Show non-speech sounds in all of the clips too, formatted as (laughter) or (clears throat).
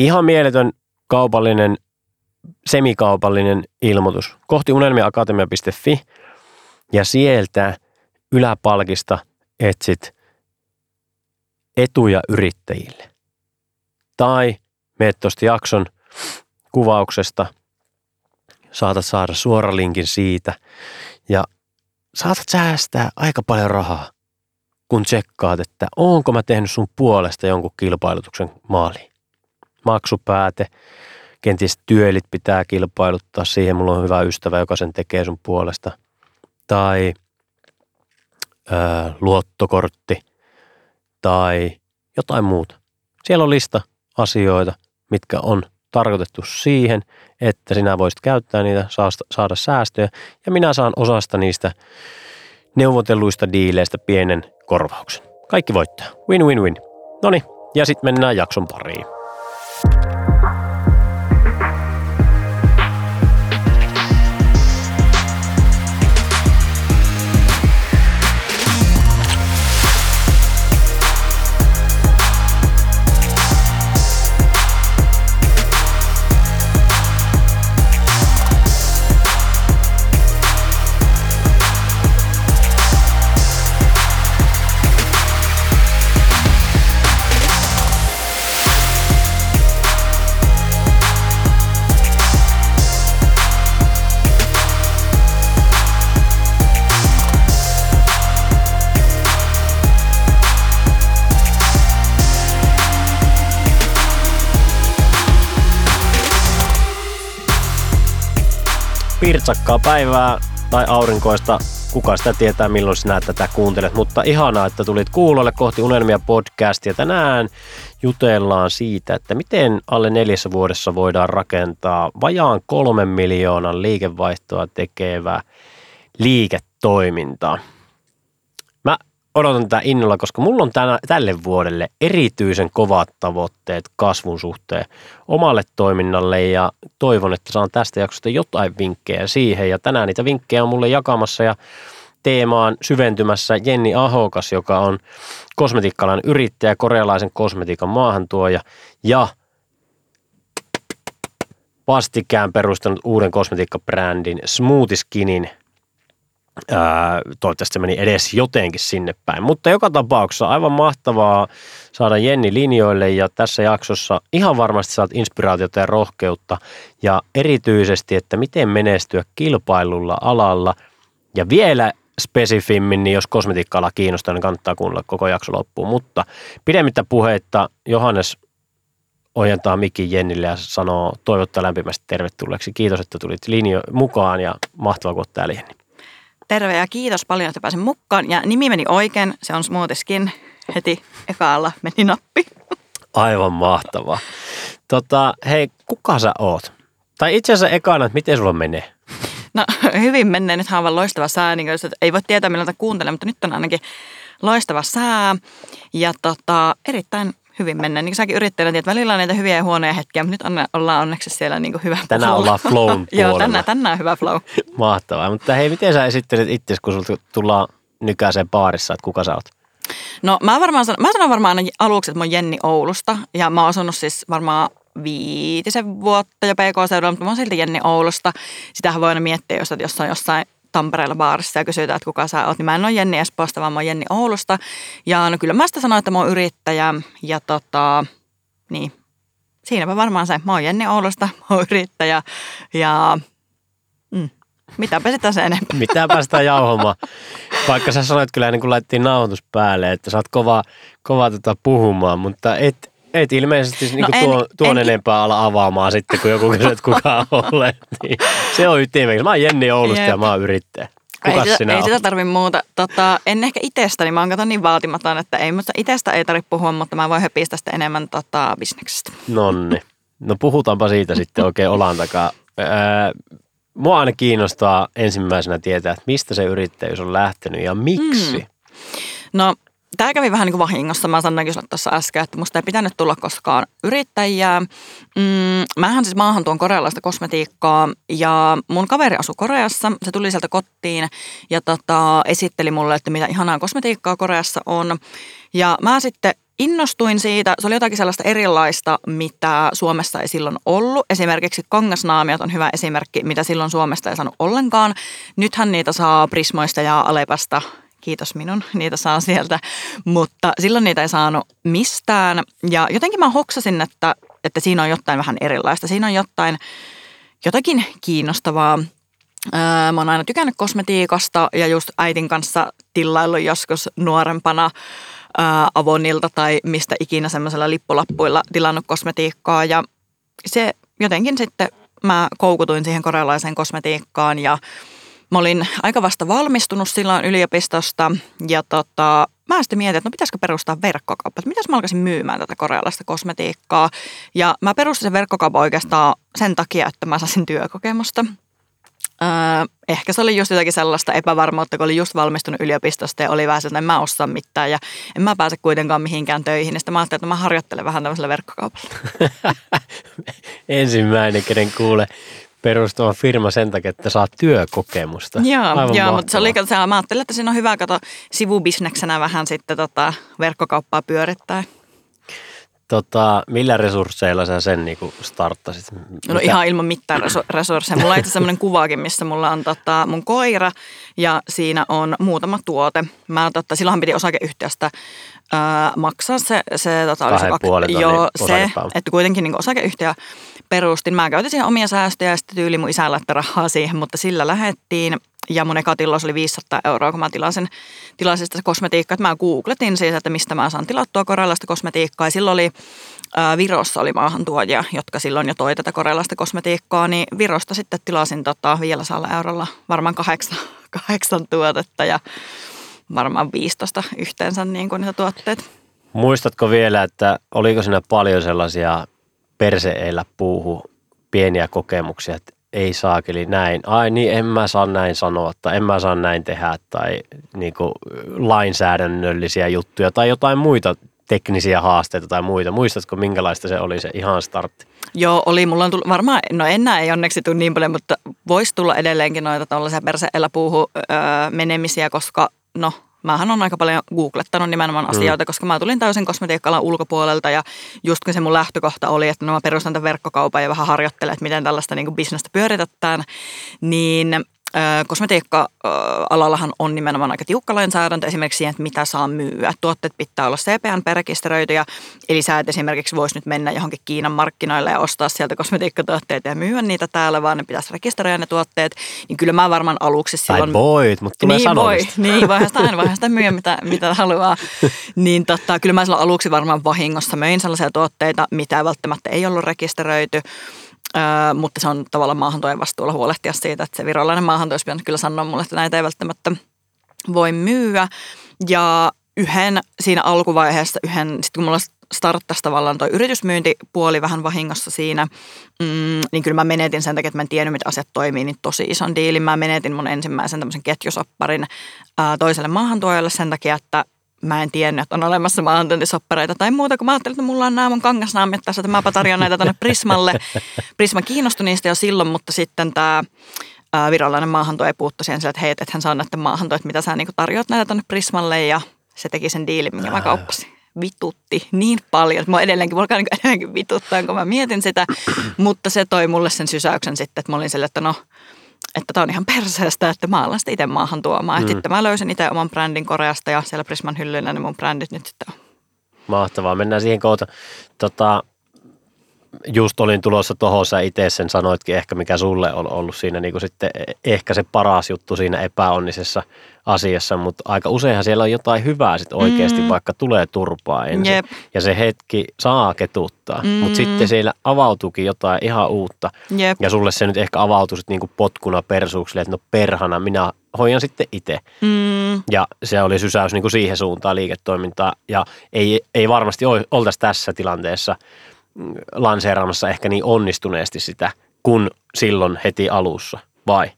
Ihan mieletön kaupallinen, semikaupallinen ilmoitus kohti unelmiaakatemia.fi ja sieltä yläpalkista etsit etuja yrittäjille. Tai meet tuosta jakson kuvauksesta, saatat saada suora linkin siitä ja saatat säästää aika paljon rahaa, kun tsekkaat, että onko mä tehnyt sun puolesta jonkun kilpailutuksen maaliin. Maksupääte, kenties työelit pitää kilpailuttaa, siihen mulla on hyvä ystävä, joka sen tekee sun puolesta. Tai ö, luottokortti tai jotain muuta. Siellä on lista asioita, mitkä on tarkoitettu siihen, että sinä voisit käyttää niitä, saada säästöjä ja minä saan osasta niistä neuvotelluista diileistä pienen korvauksen. Kaikki voittaa. Win, win, win. Noni, ja sitten mennään jakson pariin. Pirtsakkaa päivää tai aurinkoista. Kuka sitä tietää, milloin sinä tätä kuuntelet, mutta ihanaa, että tulit kuulolle kohti Unelmia podcastia. Tänään jutellaan siitä, että miten alle neljässä vuodessa voidaan rakentaa vajaan kolmen miljoonan liikevaihtoa tekevä liiketoiminta odotan tätä innolla, koska mulla on tänä, tälle vuodelle erityisen kovat tavoitteet kasvun suhteen omalle toiminnalle ja toivon, että saan tästä jaksosta jotain vinkkejä siihen. Ja tänään niitä vinkkejä on mulle jakamassa ja teemaan syventymässä Jenni Ahokas, joka on kosmetiikkalan yrittäjä, korealaisen kosmetiikan maahantuoja ja vastikään perustanut uuden kosmetiikkabrändin Smoothie Skinin – Ää, toivottavasti se meni edes jotenkin sinne päin. Mutta joka tapauksessa aivan mahtavaa saada Jenni linjoille ja tässä jaksossa ihan varmasti saat inspiraatiota ja rohkeutta ja erityisesti, että miten menestyä kilpailulla alalla ja vielä spesifimmin, niin jos kosmetiikka-ala kiinnostaa, niin kannattaa kuunnella koko jakso loppuun. Mutta pidemmittä puheitta Johannes ojentaa mikin Jennille ja sanoo toivottaa lämpimästi tervetulleeksi. Kiitos, että tulit linjo mukaan ja mahtavaa, kun täällä Jenni. Terve ja kiitos paljon, että pääsin mukaan. Ja nimi meni oikein, se on Smoothiskin. Heti ekaalla meni nappi. Aivan mahtavaa. Tota, hei, kuka sä oot? Tai itse asiassa ekana, että miten sulla menee? No (laughs) hyvin menee. Nythän on aivan loistava sää, niin että ei voi tietää milloin kuuntelee, mutta nyt on ainakin loistava sää. Ja tota, erittäin hyvin mennä. Niin kuin säkin yrittäjänä, että välillä on niitä hyviä ja huonoja hetkiä, mutta nyt ollaan onneksi siellä niin kuin hyvä Tänään ollaan flown (laughs) Joo, tänään, tänään on hyvä flow. (laughs) Mahtavaa. Mutta hei, miten sä esittelet itse, kun sulta tullaan nykäiseen baarissa, että kuka sä oot? No mä, varmaan sanon, mä sanon varmaan aina aluksi, että mä oon Jenni Oulusta ja mä oon asunut siis varmaan viitisen vuotta jo PK-seudulla, mutta mä oon silti Jenni Oulusta. Sitähän voi aina miettiä, jos, että jossain, jossain Tampereella baarissa ja kysytään, että kuka sä oot, niin mä en ole Jenni Espoosta, vaan mä oon Jenni Oulusta. Ja no kyllä mä sitä sanoin, että mä oon yrittäjä ja tota, niin, siinäpä varmaan se. Mä oon Jenni Oulusta, (laughs) mä oon yrittäjä ja mm, mitäpä sitä se enempää. (laughs) Mitäpä sitä jauhomaan. Vaikka sä sanoit kyllä ennen kuin laitettiin nauhoitus päälle, että sä oot kova, kova tota puhumaan, mutta et, et ilmeisesti no niin en, tuon, tuon en, enempää ala avaamaan sitten, kun joku kysyy, että kuka (laughs) olet. Niin se on ytimeksi. Mä oon Jenni Oulusta Jep. ja mä oon yrittäjä. Kukas ei, sinä ei sitä tarvi muuta. Tota, en ehkä itsestäni, mä oon kato niin vaatimaton, että ei, mutta itsestä ei tarvitse puhua, mutta mä voin höpistä sitten enemmän tota, bisneksestä. Nonni. No puhutaanpa siitä sitten oikein olan takaa. Ää, mua aina kiinnostaa ensimmäisenä tietää, että mistä se yrittäjyys on lähtenyt ja miksi. Mm. No tämä kävi vähän niin kuin vahingossa. Mä sanoinkin sulle tuossa äsken, että musta ei pitänyt tulla koskaan yrittäjiä. Mm, mähän siis maahan tuon korealaista kosmetiikkaa ja mun kaveri asui Koreassa. Se tuli sieltä kotiin ja tota, esitteli mulle, että mitä ihanaa kosmetiikkaa Koreassa on. Ja mä sitten innostuin siitä. Se oli jotakin sellaista erilaista, mitä Suomessa ei silloin ollut. Esimerkiksi kangasnaamiot on hyvä esimerkki, mitä silloin Suomesta ei saanut ollenkaan. Nythän niitä saa Prismoista ja Alepasta kiitos minun, niitä saa sieltä, mutta silloin niitä ei saanut mistään. Ja jotenkin mä hoksasin, että, että siinä on jotain vähän erilaista. Siinä on jotain, jotakin kiinnostavaa. Mä oon aina tykännyt kosmetiikasta ja just äitin kanssa tillaillut joskus nuorempana Avonilta tai mistä ikinä semmoisella lippulappuilla tilannut kosmetiikkaa. Ja se jotenkin sitten mä koukutuin siihen korealaiseen kosmetiikkaan ja Mä olin aika vasta valmistunut silloin yliopistosta ja tota, mä sitten mietin, että no pitäisikö perustaa verkkokauppa. Että mitäs mä alkaisin myymään tätä korealaista kosmetiikkaa. Ja mä perustin sen verkkokaupan oikeastaan sen takia, että mä saisin työkokemusta. Öö, ehkä se oli just jotakin sellaista epävarmuutta, kun oli just valmistunut yliopistosta ja oli vähän että en mä osaa mitään ja en mä pääse kuitenkaan mihinkään töihin. Ja sitten mä ajattelin, että mä harjoittelen vähän tämmöisellä verkkokaupalla. (laughs) Ensimmäinen, kenen kuule perustava firma sen takia, että saa työkokemusta. Joo, joo mutta se oli, se, mä ajattelin, että siinä on hyvä kato sivubisneksenä vähän sitten tota, verkkokauppaa pyörittää. Tota, millä resursseilla sä sen niinku starttasit? No Mitä? No ihan ilman mitään resursseja. Mulla on itse semmoinen (laughs) kuvaakin, missä mulla on tota, mun koira ja siinä on muutama tuote. Mä, tota, silloinhan piti osakeyhtiöstä ää, maksaa se, se, tota, oli se, kak- joo, se että kuitenkin niin osakeyhtiö perustin. Mä käytin siihen omia säästöjä ja sitten tyyli mun isä laittoi rahaa siihen, mutta sillä lähettiin. Ja mun eka tilaus oli 500 euroa, kun mä tilasin, tilasin sitä kosmetiikkaa. Mä googletin siitä, että mistä mä saan tilattua korealaista kosmetiikkaa. Ja silloin oli, ää, Virossa oli maahantuojia, jotka silloin jo toi tätä korealaista kosmetiikkaa. Niin Virosta sitten tilasin tota 500 eurolla varmaan kahdeksan, (laughs) kahdeksan tuotetta ja varmaan 15 yhteensä niin kuin niitä tuotteita. Muistatko vielä, että oliko siinä paljon sellaisia perseeillä puuhu pieniä kokemuksia, että ei saakeli näin, ai niin en mä saa näin sanoa tai en mä saa näin tehdä tai niin kuin lainsäädännöllisiä juttuja tai jotain muita teknisiä haasteita tai muita. Muistatko, minkälaista se oli se ihan startti? Joo, oli. Mulla on tullut, varmaan, no enää ei onneksi tule niin paljon, mutta voisi tulla edelleenkin noita tuollaisia perseellä puuhu öö, menemisiä, koska no Mähän on aika paljon googlettanut nimenomaan mm. asioita, koska mä tulin täysin kosmetiikkalan ulkopuolelta ja just kun se mun lähtökohta oli, että no mä perustan tämän verkkokaupan ja vähän harjoittelen, että miten tällaista niin bisnestä pyöritetään, niin Kosmetiikka-alallahan on nimenomaan aika tiukka lainsäädäntö esimerkiksi siihen, että mitä saa myyä. Tuotteet pitää olla CPN-rekisteröityjä, eli sä et esimerkiksi voisi nyt mennä johonkin Kiinan markkinoille ja ostaa sieltä kosmetiikkatuotteita ja myyä niitä täällä, vaan ne pitäisi rekisteröidä ne tuotteet. Niin kyllä mä varmaan aluksi silloin... Tai voit, mutta tulee niin voi, niin voihan sitä aina, voihan sitä myydä mitä, mitä haluaa. (laughs) niin totta, kyllä mä silloin aluksi varmaan vahingossa möin sellaisia tuotteita, mitä välttämättä ei ollut rekisteröity. Mutta se on tavallaan maahantojen vastuulla huolehtia siitä, että se virolainen maahanto olisi pitänyt kyllä sanoa mulle, että näitä ei välttämättä voi myyä. Ja yhden siinä alkuvaiheessa, yhden, sitten kun mulla starttasi tavallaan tuo yritysmyyntipuoli vähän vahingossa siinä, mm, niin kyllä mä menetin sen takia, että mä en tiennyt, miten asiat toimii, niin tosi ison diilin. Mä menetin mun ensimmäisen tämmöisen ketjusopparin ää, toiselle maahantuojalle sen takia, että mä en tiennyt, että on olemassa maahantuntisoppareita tai muuta, kun mä ajattelin, että mulla on nämä mun kangasnaamit tässä, että mäpä tarjoan näitä tänne Prismalle. (laughs) Prisma kiinnostui niistä jo silloin, mutta sitten tämä virallinen maahanto ei puuttu siihen että hei, että hän saa näiden maahanto, että mitä sä niin tarjoat näitä tänne Prismalle ja se teki sen diilin, minkä mä kauppasin. Vitutti niin paljon, että mä edelleenkin, mulla niin edelleenkin vituttaa, kun mä mietin sitä, (clears throat) mutta se toi mulle sen sysäyksen sitten, että mä olin sille, että no että tämä on ihan perseestä, että mä alan sitten itse maahan tuomaan. Mm. Sitten mä löysin itse oman brändin Koreasta ja siellä Prisman hyllyllä ne mun brändit nyt sitten on. Mahtavaa, mennään siihen kohta. Tota, just olin tulossa tuohon, sä itse sen sanoitkin ehkä, mikä sulle on ollut siinä niin kuin sitten ehkä se paras juttu siinä epäonnisessa asiassa, mutta aika useinhan siellä on jotain hyvää sitten oikeasti, mm. vaikka tulee turpaa ensin. Jep. Ja se hetki saa ketuttaa, mm. mutta sitten siellä avautuukin jotain ihan uutta. Jep. Ja sulle se nyt ehkä avautui sitten niin kuin potkuna persuuksille, että no perhana, minä hoidan sitten itse. Mm. Ja se oli sysäys niin kuin siihen suuntaan liiketoimintaa. Ja ei, ei varmasti oltaisi tässä tilanteessa – lanseeraamassa ehkä niin onnistuneesti sitä kuin silloin heti alussa, vai?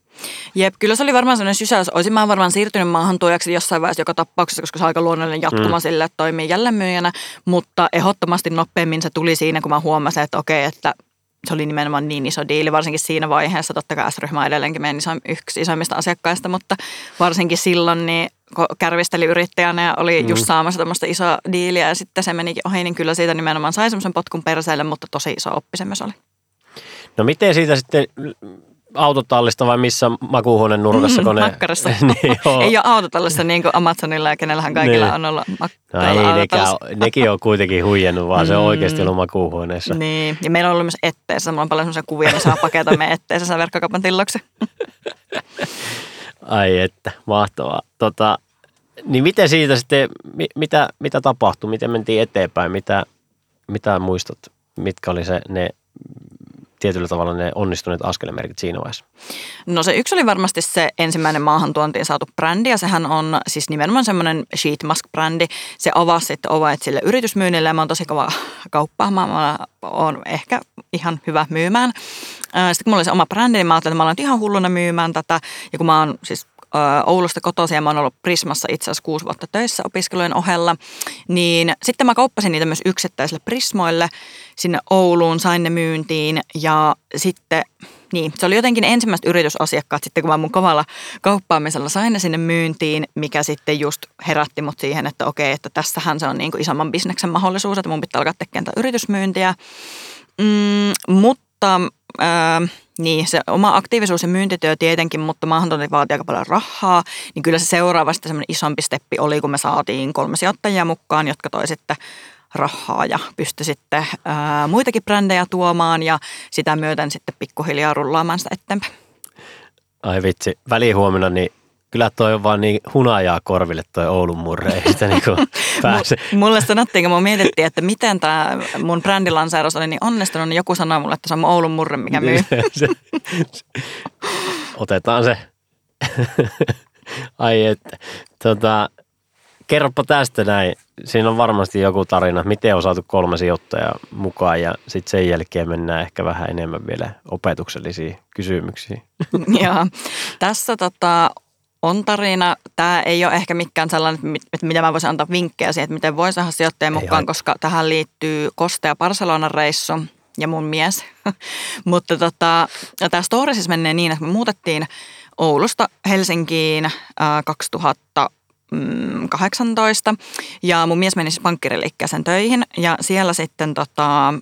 Jep, kyllä se oli varmaan sellainen sysäys. Olisin mä varmaan siirtynyt maahantuojaksi jossain vaiheessa joka tapauksessa, koska se on aika luonnollinen jatkuma mm. sille, että toimii jälleenmyyjänä. Mutta ehdottomasti nopeammin se tuli siinä, kun mä huomasin, että okei, että se oli nimenomaan niin iso diili, varsinkin siinä vaiheessa. Totta kai S-ryhmä on edelleenkin meidän iso, yksi isoimmista asiakkaista, mutta varsinkin silloin, niin kärvisteli yrittäjänä ja oli mm. just saamassa tämmöistä isoa diiliä ja sitten se menikin ohi, niin kyllä siitä nimenomaan sai semmoisen potkun perseelle, mutta tosi iso oppi se myös oli. No miten siitä sitten autotallista vai missä makuuhuoneen nurkassa? Mm, makkarassa. (laughs) niin, joo. Ei ole autotallissa niin kuin Amazonilla ja kenellähän kaikilla Niin. on ollut No makkalla ei, nekään, nekin on kuitenkin huijennut, vaan se on oikeasti ollut makuuhuoneessa. Niin, ja meillä on ollut myös etteessä. Mulla on paljon semmoisia kuvia, missä mä paketan meidän etteessä verkkokaupan tilloksi. (laughs) Ai että, mahtavaa. Tota, niin miten siitä sitten, mi, mitä, mitä tapahtui, miten mentiin eteenpäin, mitä, mitä muistat, mitkä oli se, ne tietyllä tavalla ne onnistuneet askelmerkit siinä vaiheessa? No se yksi oli varmasti se ensimmäinen maahantuontiin saatu brändi ja sehän on siis nimenomaan semmoinen sheet mask brändi. Se avasi sitten ovet sille yritysmyynnille ja mä oon tosi kova (laughs) kauppaamaan. Mä oon ehkä ihan hyvä myymään. Ää, Sitten kun mulla oli se oma brändi, niin mä ajattelin, että mä olen ihan hulluna myymään tätä. Ja kun mä oon siis Oulusta kotoisin ja mä oon ollut Prismassa itse asiassa kuusi vuotta töissä opiskelujen ohella, niin sitten mä kauppasin niitä myös yksittäisille Prismoille sinne Ouluun, sain ne myyntiin ja sitten niin, se oli jotenkin ensimmäiset yritysasiakkaat sitten, kun mä mun kovalla kauppaamisella sain ne sinne myyntiin, mikä sitten just herätti mut siihen, että okei, että tässähän se on niin kuin isomman bisneksen mahdollisuus, että mun pitää alkaa tekemään yritysmyyntiä. Mm, mutta äh, niin, se oma aktiivisuus ja myyntityö tietenkin, mutta maahantuonti vaatii aika paljon rahaa, niin kyllä se seuraava sitten semmoinen isompi steppi oli, kun me saatiin kolme sijoittajia mukaan, jotka toi sitten rahaa ja pystyi sitten ää, muitakin brändejä tuomaan ja sitä myöten sitten pikkuhiljaa rullaamaan sitä eteenpäin. Ai vitsi, välihuomenna, niin kyllä toi on vaan niin hunajaa korville toi Oulun murre, ei sitä niinku (laughs) pääse. Mulle sanottiin, kun me mietittiin, että miten tämä mun brändilanseeraus oli niin onnistunut, niin joku sanoi mulle, että se on mun Oulun murre, mikä myy. (laughs) otetaan se. (laughs) Ai että, tota, kerropa tästä näin. Siinä on varmasti joku tarina, miten on saatu kolme sijoittajaa mukaan ja sitten sen jälkeen mennään ehkä vähän enemmän vielä opetuksellisiin kysymyksiin. Joo. Tässä tota, on tarina. Tämä ei ole ehkä mikään sellainen, että mit- että mitä mä voisin antaa vinkkejä siihen, että miten voi saada sijoittajien mukaan, koska tähän liittyy Kostea Barcelonan reissu ja mun mies. (laughs) Mutta tota, tämä story siis menee niin, että me muutettiin Oulusta Helsinkiin äh, 2018 ja mun mies meni siis pankkiriliikkeeseen töihin ja siellä sitten tota,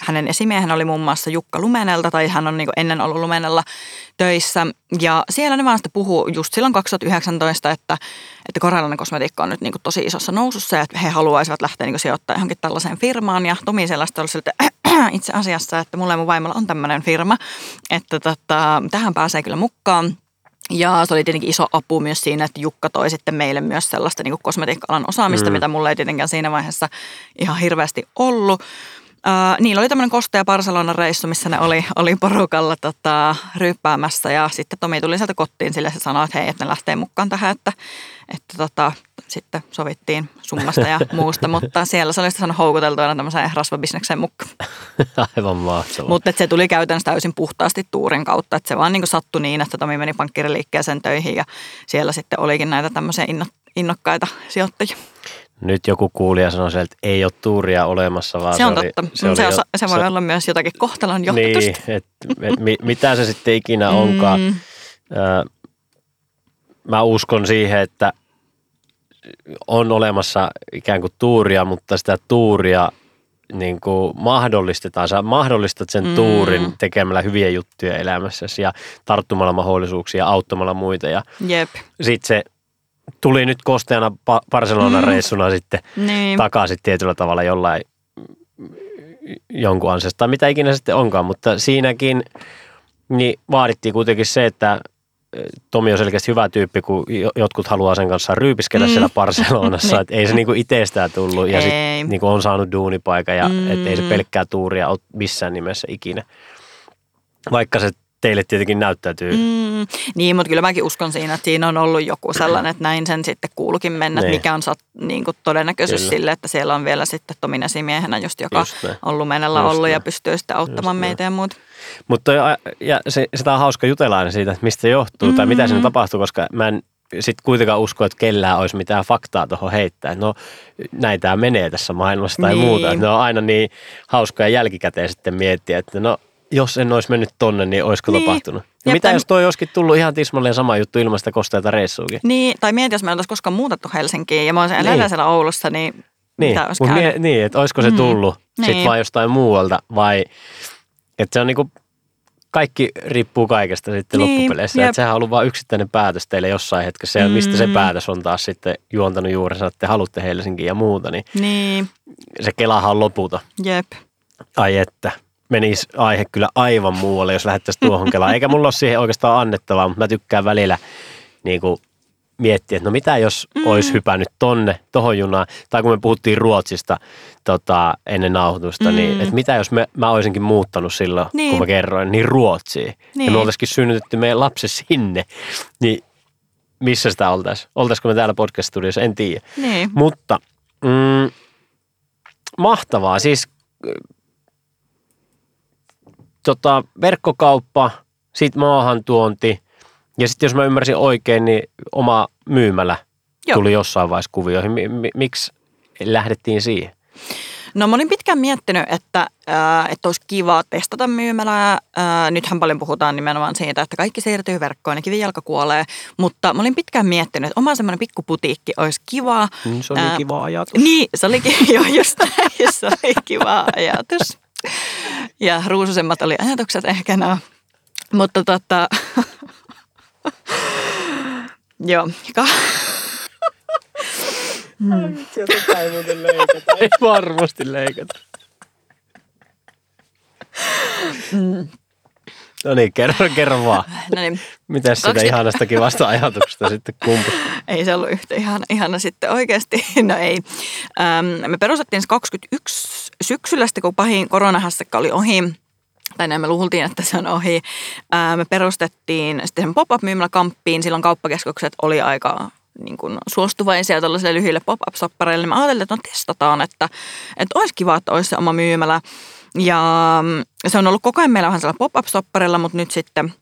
hänen esimiehen oli muun muassa Jukka Lumenelta, tai hän on niin ennen ollut Lumenella töissä. Ja siellä ne vaan sitten puhuu just silloin 2019, että, että korealainen kosmetiikka on nyt niin tosi isossa nousussa, ja että he haluaisivat lähteä niin sijoittaa johonkin tällaiseen firmaan. Ja Tomi sellaista oli siltä, (clears throat) itse asiassa, että mulla ja mun vaimolla on tämmöinen firma, että tota, tähän pääsee kyllä mukaan. Ja se oli tietenkin iso apu myös siinä, että Jukka toi sitten meille myös sellaista niin kosmetiikka-alan osaamista, mm. mitä mulla ei tietenkään siinä vaiheessa ihan hirveästi ollut. Uh, niillä oli tämmöinen Kosta ja Barcelona reissu, missä ne oli, oli porukalla tota, ryyppäämässä ja sitten Tomi tuli sieltä kotiin sille se sanoi, että hei, että ne lähtee mukaan tähän, että, että tota, sitten sovittiin summasta ja (laughs) muusta, mutta siellä se oli sitten saanut houkuteltua aina tämmöiseen rasvabisnekseen mukaan. Aivan mahtavaa. Mutta se tuli käytännössä täysin puhtaasti tuurin kautta, että se vaan niin sattui niin, että Tomi meni pankkiriliikkeeseen töihin ja siellä sitten olikin näitä tämmöisiä inno, innokkaita sijoittajia. Nyt joku kuulija sanoi sieltä, että ei ole tuuria olemassa, vaan Se on oli, totta. Se, oli se, jo- osa, se voi olla myös jotakin kohtalon johtusta. Niin, että et, mi, mitä se sitten ikinä onkaan. Mm. Ö, mä uskon siihen, että on olemassa ikään kuin tuuria, mutta sitä tuuria niin kuin mahdollistetaan. Sä mahdollistat sen Mm. tuurin tekemällä hyviä juttuja elämässäsi ja tarttumalla mahdollisuuksia, auttamalla muita. Ja Jep. sitten se tuli nyt kosteana Barcelonan Mm. reissuna sitten Niin. takaisin tietyllä tavalla jollain jonkun ansiosta, tai mitä ikinä sitten onkaan, mutta siinäkin niin vaadittiin kuitenkin se, että Tomi on selkeästi hyvä tyyppi, kun jo- jotkut haluaa sen kanssa ryypiskellä Mm. mm. siellä Barcelonassa, (laughs) että ei se niinku itsestään tullut ja sitten niinku on saanut duunipaikan ja Mm. mm. ei se pelkkää tuuria ole missään nimessä ikinä. Vaikka se teille tietenkin näyttäytyy mm. Niin, mutta kyllä mäkin uskon siinä, että siinä on ollut joku sellainen, että näin sen sitten kuulukin mennä, että Niin. mikä on sat, niin kuin todennäköisyys Kyllä. sille, että siellä on vielä sitten Tomin esimiehenä just, joka Just on lumenella Just ollut ja näin. pystyy sitten auttamaan Just meitä ja muut. Mutta ja se, sitä on hauska jutella aina siitä, että mistä se johtuu mm-hmm. tai mitä siinä Mm. tapahtuu, koska mä en sitten kuitenkaan usko, että kellään olisi mitään faktaa tuohon heittää. No näitä menee tässä maailmassa tai Niin. muuta. Että ne on aina niin hauskoja jälkikäteen sitten miettiä, että no jos en olisi mennyt tonne, niin olisiko Niin. tapahtunut. Ja Jep, mitä tai- jos toi olisikin tullut ihan tismalleen sama juttu ilman sitä kosteita reissuukin? Niin, tai mieti, jos me oltaisiin koskaan muutettu Helsinkiin ja mä olisin Niin. siellä Oulussa, niin, Niin, mitä olisi mie- niin että olisiko se Mm. tullut niin. sitten Niin. vaan jostain muualta vai että se on niinku, kaikki riippuu kaikesta sitten Niin, loppupeleissä. jep. Että sehän on ollut vain yksittäinen päätös teille jossain hetkessä ja mistä se Mm. päätös on taas sitten juontanut juurensa, että te haluatte Helsinkiin ja muuta, niin Niin, se kelahan on loputon. jep. Ai että, menisi aihe kyllä aivan muualle, jos lähdettäisiin tuohon kelaan. Eikä mulla ole siihen oikeastaan annettavaa, mutta mä tykkään välillä niin kuin miettiä, että no mitä jos mm. olisi hypännyt tonne, tohon junaan. Tai kun me puhuttiin Ruotsista tota, ennen nauhoitusta, mm. niin että mitä jos me, mä olisinkin muuttanut silloin, niin. Niin. kun mä kerroin, niin Ruotsiin. Niin. Ja Niin. me oltaisikin synnytetty meidän lapsi sinne. Niin missä sitä oltaisiin? Oltaisiko me täällä podcast-studiossa? En tiedä. Niin. Mutta mm, mahtavaa. Siis tota, verkkokauppa, sitten maahantuonti ja sitten jos mä ymmärsin oikein, niin oma myymälä Joo. tuli jossain vaiheessa kuvioihin. Mi- mi- miksi lähdettiin siihen? No mä olin pitkään miettinyt, että, ää, että olisi kiva testata myymälää. Ää, nythän paljon puhutaan nimenomaan siitä, että kaikki siirtyy verkkoon ja kivijalka kuolee. Mutta mä olin pitkään miettinyt, että oma semmoinen pikkuputiikki olisi kiva. Mm, se oli Ää, kiva ajatus. Niin, se olikin (laughs) jo just se oli kiva ajatus. Ja ruususemmat oli ajatukset ehkä nämä. Mutta tota, (laughs) joo, ka- Tätä ei muuten leikata. (laughs) Ei varmasti leikata. No niin, kerro, kerro vaan. (laughs) no niin, Miten sitä Kaksi- ihanasta kivasta ajatuksesta sitten kumpus? (laughs) ei se ollut yhtä ihana, ihana sitten oikeasti. (laughs) No ei. Ähm, me perustettiin se 21 syksyllä sitten, kun pahin koronahässäkkä oli ohi. Tai näin me luultiin, että se on ohi. Ää, me perustettiin sitten sen pop-up myymälä kamppiin. Silloin kauppakeskukset oli aika niin kuin suostuvaisia tällaisille lyhyille pop-up-soppareille. Niin me ajattelin, että no testataan, että, että olisi kiva, että olisi se oma myymälä. Ja mm, se on ollut koko ajan meillä vähän sellainen pop-up-sopparilla, mutta nyt sitten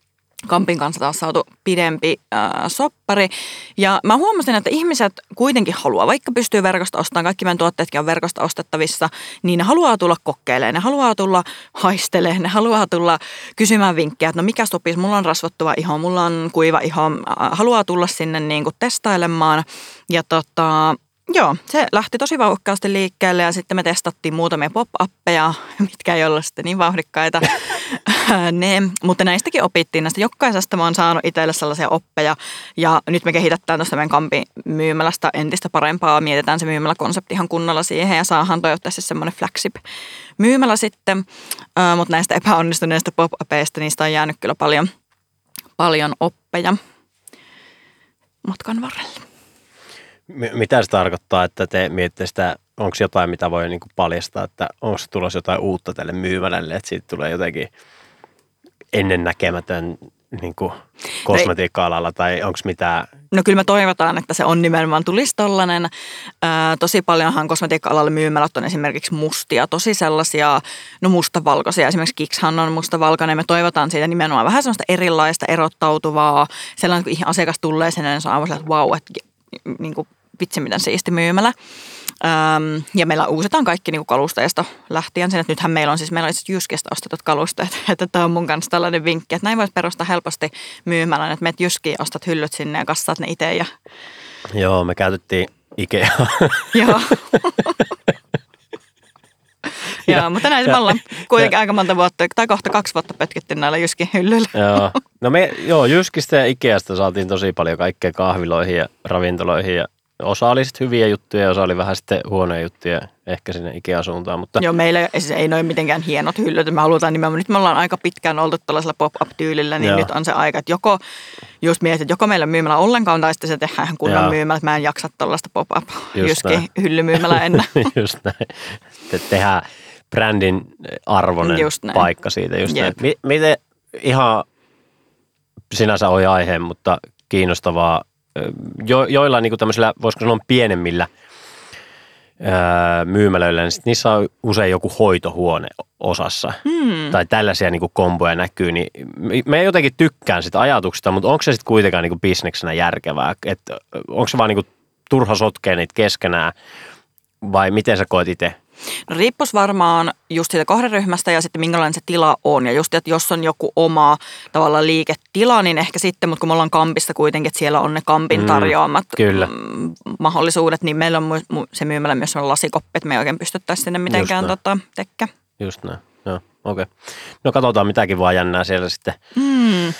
Kampin kanssa taas saatu pidempi äh, soppari. Ja mä huomasin, että ihmiset kuitenkin haluaa, vaikka pystyy verkosta ostamaan, kaikki meidän tuotteetkin on verkosta ostettavissa, niin ne haluaa tulla kokeilemaan, ne haluaa tulla haistelemaan, ne haluaa tulla kysymään vinkkejä, että no mikä sopisi, mulla on rasvattuva iho, mulla on kuiva iho, haluaa tulla sinne niin kuin testailemaan. Ja tota, Joo, se lähti tosi vauhkkaasti liikkeelle ja sitten me testattiin muutamia pop-appeja, mitkä ei ollut sitten niin vauhdikkaita. (laughs) ne, mutta näistäkin opittiin. Näistä jokaisesta mä oon saanut itselle sellaisia oppeja ja nyt me kehitetään tuosta meidän kampin myymälästä entistä parempaa. Mietitään se myymäläkonsepti ihan kunnolla siihen ja saadaan toivottavasti semmoinen flagship myymälä sitten. Mutta näistä epäonnistuneista pop-apeista niistä on jäänyt kyllä paljon, paljon oppeja matkan varrella. Mitä se tarkoittaa, että te mietitte sitä, onko jotain, mitä voi niinku paljastaa, että onko tulossa jotain uutta tälle myymälälle, että siitä tulee jotenkin ennennäkemätön niinku kosmetiikka-alalla tai onko mitään, No kyllä me toivotaan, että se on nimenomaan tulisi tollainen. Ää, tosi paljonhan kosmetiikka-alalle myymälät on esimerkiksi mustia, tosi sellaisia, no mustavalkoisia. Esimerkiksi Kikshan on mustavalkoinen. Me toivotaan siitä nimenomaan vähän sellaista erilaista, erottautuvaa. Sellainen, kun asiakas tulee sinne, niin se on aivan että vau, että niin kuin, vitsi miten siisti myymälä. Öm, ja meillä uusitaan kaikki niin kuin kalusteista lähtien sen, että nythän meillä on siis, meillä on itse Jyskistä ostetut kalusteet, (laughs) että tämä on mun kanssa tällainen vinkki, että näin voisi perustaa helposti myymälän, että meet Jyskiin, ostat hyllyt sinne ja kassaat ne itse ja joo, me käytettiin Ikea. Joo. (laughs) (laughs) Joo, mutta näin me ollaan kuitenkin aika monta vuotta, tai kohta kaksi vuotta pötkitty näillä Jyskin hyllyillä. joo. (laughs) No me, joo, Jyskistä ja Ikeasta saatiin tosi paljon kaikkea kahviloihin ja ravintoloihin ja osa oli sitten hyviä juttuja ja osa oli vähän sitten huonoja juttuja ehkä sinne Ikea-suuntaan, mutta Joo, meillä ei, siis ei noin mitenkään hienot hyllyt. Me halutaan nimenomaan, nyt me ollaan aika pitkään oltu tällaisella pop-up-tyylillä, niin Joo. nyt on se aika, että joko just mietit, että joko meillä on myymälä ollenkaan, tai sitten se tehdään kunnon Joo. myymälä, että mä en jaksa tällaista pop-up Just näin. hyllymyymälä enää. (laughs) just näin. Te tehdään brändin arvoinen paikka siitä. Just näin. Mi- miten ihan sinänsä oli aihe, mutta kiinnostavaa. Jo, joilla niin tämmöisillä, voisiko sanoa pienemmillä öö, myymälöillä, niin sit niissä on usein joku hoitohuone osassa. Hmm. Tai tällaisia niin komboja näkyy. Niin me- me jotenkin tykkään sitä ajatuksesta, mutta onko se sitten kuitenkaan niin bisneksenä järkevää? Onko se vaan niin turha sotkea niitä keskenään? Vai miten sä koet itse No riippus varmaan just siitä kohderyhmästä ja sitten minkälainen se tila on. Ja just, että jos on joku oma tavallaan liiketila, niin ehkä sitten, mutta kun me ollaan kampissa kuitenkin, että siellä on ne kampin Mm, tarjoamat kyllä. mm, mahdollisuudet, niin meillä on se myymälä myös on lasikoppi, että me ei oikein pystyttäisiin sinne mitenkään tota, tekkä. Just näin. Joo, okei. Okay. No katsotaan mitäkin vaan jännää siellä sitten. Mm.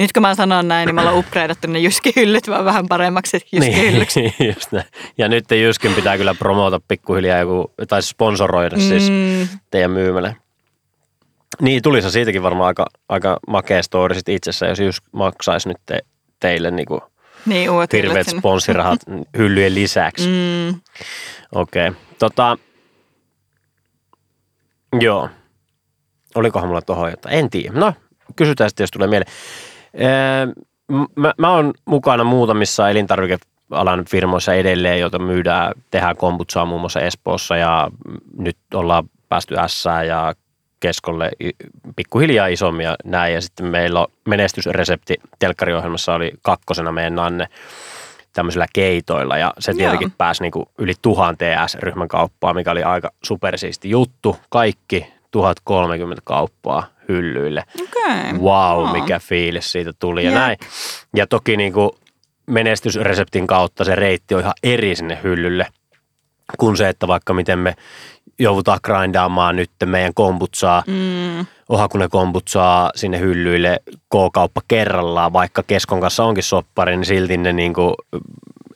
Nyt kun mä sanon näin, niin me ollaan upgradeattu ne jyskihyllyt vaan vähän paremmaksi jyskihyllyksi. Niin, (laughs) just näin. Ja nyt Jyskin pitää kyllä promoota pikkuhiljaa joku, tai sponsoroida mm. siis Mm, teidän myymälä. Niin, tulisi siitäkin varmaan aika, aika makea story sit itsessä, jos Jysk maksaisi nyt te, teille niinku niin uudet hirveät sinne. sponssirahat (laughs) hyllyjen lisäksi. Mm. Okei. Okay. Tota, joo. Olikohan mulla tuohon jotain? En tiedä. No, kysytään sitten, jos tulee mieleen. Ee, m- Mä, mä oon mukana muutamissa elintarvikealan firmoissa edelleen, joita myydään, tehdään kombutsaa muun muassa Espoossa ja nyt ollaan päästy S ja keskolle pikkuhiljaa isommin ja näin. Ja sitten meillä on menestysresepti telkkariohjelmassa oli kakkosena meidän Nanne tämmöisillä keitoilla ja se tietenkin Joo. pääsi niinku yli tuhanteen S-ryhmän kauppaa, mikä oli aika supersiisti juttu. Kaikki 1030 kauppaa hyllyille. Okei. Wow, Aa. mikä fiilis siitä tuli ja Jep. näin. Ja toki niinku menestysreseptin kautta se reitti on ihan eri sinne hyllylle kuin se, että vaikka miten me joudutaan grindaamaan nyt meidän kombutsaa, Mm. Ohakune kombutsaa sinne hyllyille K-kauppa kerrallaan, vaikka Keskon kanssa onkin soppari, niin silti ne niinku,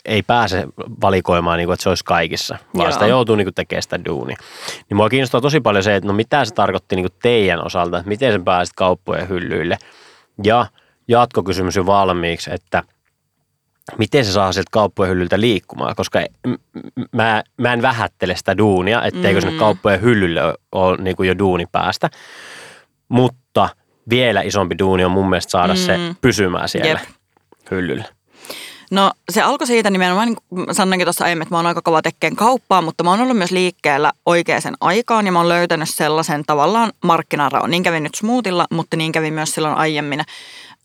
ei pääse valikoimaan, niinku, että se olisi kaikissa, vaan Joo. sitä joutuu niinku tekemään sitä duunia. Niin mua kiinnostaa tosi paljon se, että no mitä se tarkoitti niinku teidän osalta, että miten sen pääsit kauppojen hyllyille. Ja jatkokysymys jo valmiiksi, että miten se saa sieltä kauppojen hyllyltä liikkumaan, koska mä, mä en vähättele sitä duunia, etteikö sinne Mm. kauppojen hyllylle ole, niin kuin jo duuni päästä. Mutta vielä isompi duuni on mun mielestä saada mm. se Mm. pysymään siellä Jep. hyllyllä. No se alkoi siitä nimenomaan, niin kuin sanoinkin tuossa aiemmin, että mä oon aika kova tekemään kauppaa, mutta mä oon ollut myös liikkeellä oikeaan aikaan ja mä oon löytänyt sellaisen tavallaan markkinaraon. Niin kävin nyt Smoothilla, mutta niin kävin myös silloin aiemmin.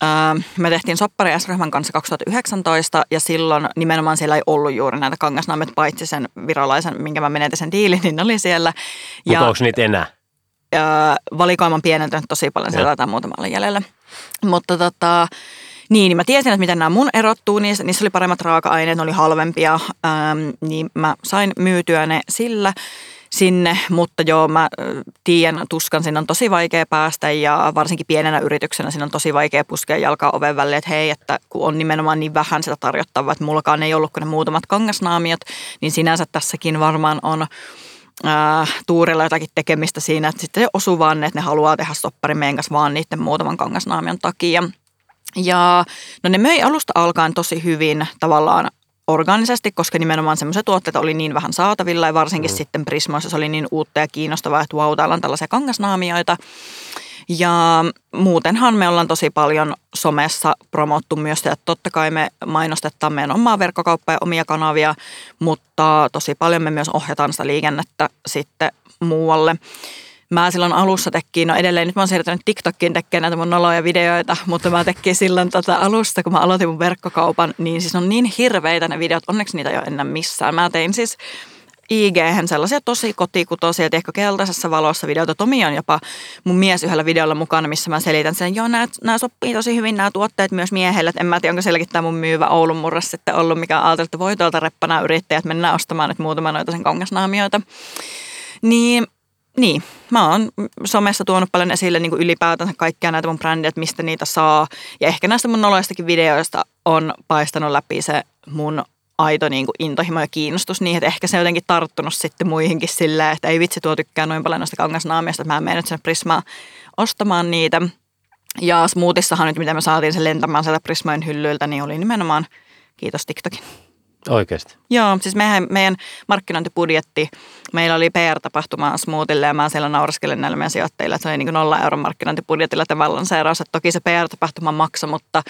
Öö, me tehtiin soppari S-ryhmän kanssa 2019 ja silloin nimenomaan siellä ei ollut juuri näitä kangasnaamet, paitsi sen virolaisen, minkä mä menetin sen diilin, niin ne oli siellä. Mutta onko niitä enää? öö, valikoiman pienentynyt tosi paljon, siellä Joo. taitaa muutama jäljellä. Mutta tota, niin, niin mä tiesin, että miten nämä mun erottuu, niissä, niissä oli paremmat raaka-aineet, ne oli halvempia, ähm, niin mä sain myytyä ne sillä sinne, mutta joo, mä tiedän tuskan, sinne on tosi vaikea päästä ja varsinkin pienenä yrityksenä siinä on tosi vaikea puskea jalkaa oven väliin, että hei, että kun on nimenomaan niin vähän sitä tarjottavaa, että mullakaan ei ollut kuin ne muutamat kangasnaamiot, niin sinänsä tässäkin varmaan on äh, tuurilla jotakin tekemistä siinä, että sitten osuu vaan, että ne haluaa tehdä sopparin meidän kanssa vaan niiden muutaman kangasnaamion takia. Ja no ne möi alusta alkaen tosi hyvin tavallaan orgaanisesti, koska nimenomaan semmoisia tuotteita oli niin vähän saatavilla ja varsinkin mm. sitten Prismoissa se oli niin uutta ja kiinnostavaa, että wow, täällä on tällaisia kangasnaamioita. Ja muutenhan me ollaan tosi paljon somessa promottu myös että totta kai me mainostetaan meidän omaa verkkokauppaa ja omia kanavia, mutta tosi paljon me myös ohjataan sitä liikennettä sitten muualle. Mä silloin alussa tekkiin, no edelleen nyt mä oon siirtynyt TikTokkiin tekemään näitä mun noloja videoita, mutta mä tekkiin silloin tota alusta, kun mä aloitin mun verkkokaupan, niin siis on niin hirveitä ne videot, onneksi niitä ei ole enää missään. Mä tein siis ig sellaisia tosi kotikutoisia, tiedätkö, keltaisessa valossa videoita. Tomi on jopa mun mies yhdellä videolla mukana, missä mä selitän sen, joo, nämä, nämä sopii tosi hyvin nämä tuotteet myös miehelle. Et en mä tiedä, onko sielläkin tämä mun myyvä Oulun murras sitten ollut, mikä ajateltu, että voi tuolta reppana yrittäjät mennä ostamaan nyt muutama noita sen kangasnaamioita. Niin niin, mä oon somessa tuonut paljon esille niin kuin ylipäätänsä kaikkia näitä mun brändejä, että mistä niitä saa. Ja ehkä näistä mun noloistakin videoista on paistanut läpi se mun aito niin kuin intohimo ja kiinnostus niihin, että ehkä se on jotenkin tarttunut sitten muihinkin silleen, että ei vitsi tuo tykkää noin paljon noista kangasnaamista, että mä menen nyt sen Prismaa ostamaan niitä. Ja Smoothissahan nyt, mitä me saatiin sen lentämään sieltä Prismojen hyllyiltä, niin oli nimenomaan kiitos TikTokin. Oikeasti. Joo, siis meidän, meidän markkinointibudjetti, meillä oli PR-tapahtuma Smoothille ja mä siellä nauraskelen näille meidän sijoittajille, että se oli niin kuin nolla euron markkinointibudjetilla tämä lanseeraus, että toki se PR-tapahtuma maksoi, mutta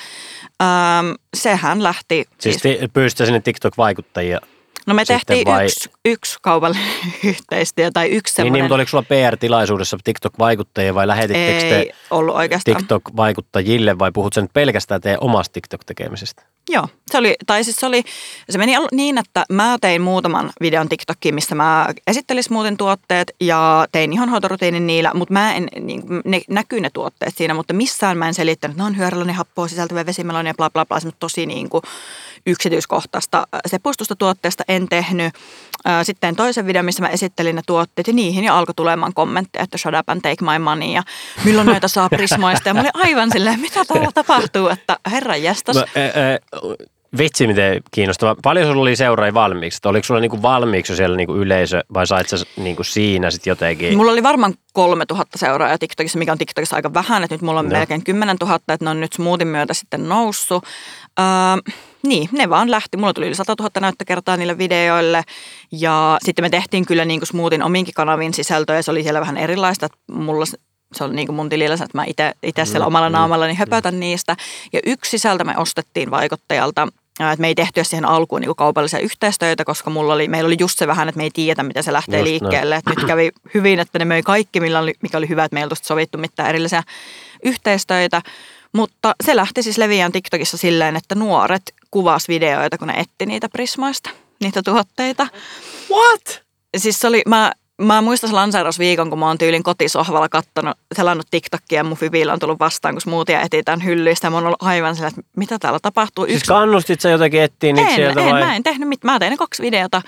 ähm, sehän lähti, Siis ti- pyysitte sinne TikTok-vaikuttajia. no me sitten tehtiin vai- yksi, yksi kaupallinen (laughs) yhteistyö tai yksi Niin, semmoinen, niin, mutta oliko sulla PR-tilaisuudessa TikTok-vaikuttajia vai lähetittekö te ei ollut oikeastaan. TikTok-vaikuttajille vai puhut sen pelkästään teidän omasta TikTok-tekemisestä? Joo, se oli, tai siis se oli, se meni niin, että mä tein muutaman videon TikTokiin, missä mä esittelin smoothien tuotteet ja tein ihonhoitorutiinin niillä, mutta mä en, niin, ne, näkyy ne tuotteet siinä, mutta missään mä en selittänyt, että ne on hyöryllinen happoa sisältävä vesimeloni ja bla bla bla, semmoista tosi niin kuin yksityiskohtaista sepustusta tuotteesta en tehnyt. Sitten toisen videon, missä mä esittelin ne tuotteet ja niihin jo alkoi tulemaan kommentteja, että shut up and take my money ja milloin noita saa (laughs) Prismoista. Ja mä olin aivan silleen, mitä täällä (laughs) tapahtuu, että herra jästäs. No, ä, ä, vitsi miten kiinnostava. Paljon sulla oli seuraajia valmiiksi? Että oliko sulla niinku valmiiksi siellä niinku yleisö vai sait sä niinku siinä sitten jotenkin? Mulla oli varmaan 3000 seuraajaa TikTokissa, mikä on TikTokissa aika vähän, että nyt mulla on Joo. melkein 10 000, että ne on nyt smoothien myötä sitten noussut. Öö, niin, ne vaan lähti. Mulla tuli yli 100 000 näyttökertaa niille videoille ja sitten me tehtiin kyllä niin kuin smoothin ominkin kanavin sisältöä ja se oli siellä vähän erilaista. Mulla se- on niin kuin mun tilillä, että mä itse siellä omalla naamallani höpötän niistä. Ja yksi sisältö me ostettiin vaikuttajalta, että me ei tehty siihen alkuun niin kuin kaupallisia yhteistyötä, koska mulla oli, meillä oli just se vähän, että me ei tiedetä, miten se lähtee Just liikkeelle. Että nyt kävi hyvin, että ne möi kaikki, millä oli, mikä oli hyvä, että meillä ei sovittu mitään erillisiä yhteistyötä. Mutta se lähti siis leviään TikTokissa silleen, että nuoret kuvas videoita, kun ne etti niitä Prismoista, niitä tuotteita. What? Siis se oli, mä, mä muistan se lanseerausviikon, kun mä oon tyylin kotisohvalla kattonut, selannut TikTokia ja mun Fibillä on tullut vastaan, kun smoothia etsitään hyllyistä. Ja mä oon ollut aivan sillä, että mitä täällä tapahtuu. Siis kannustit sä jotenkin etsiä niitä en, sieltä en, vai? mä en tehnyt mitään. Mä tein ne kaksi videota.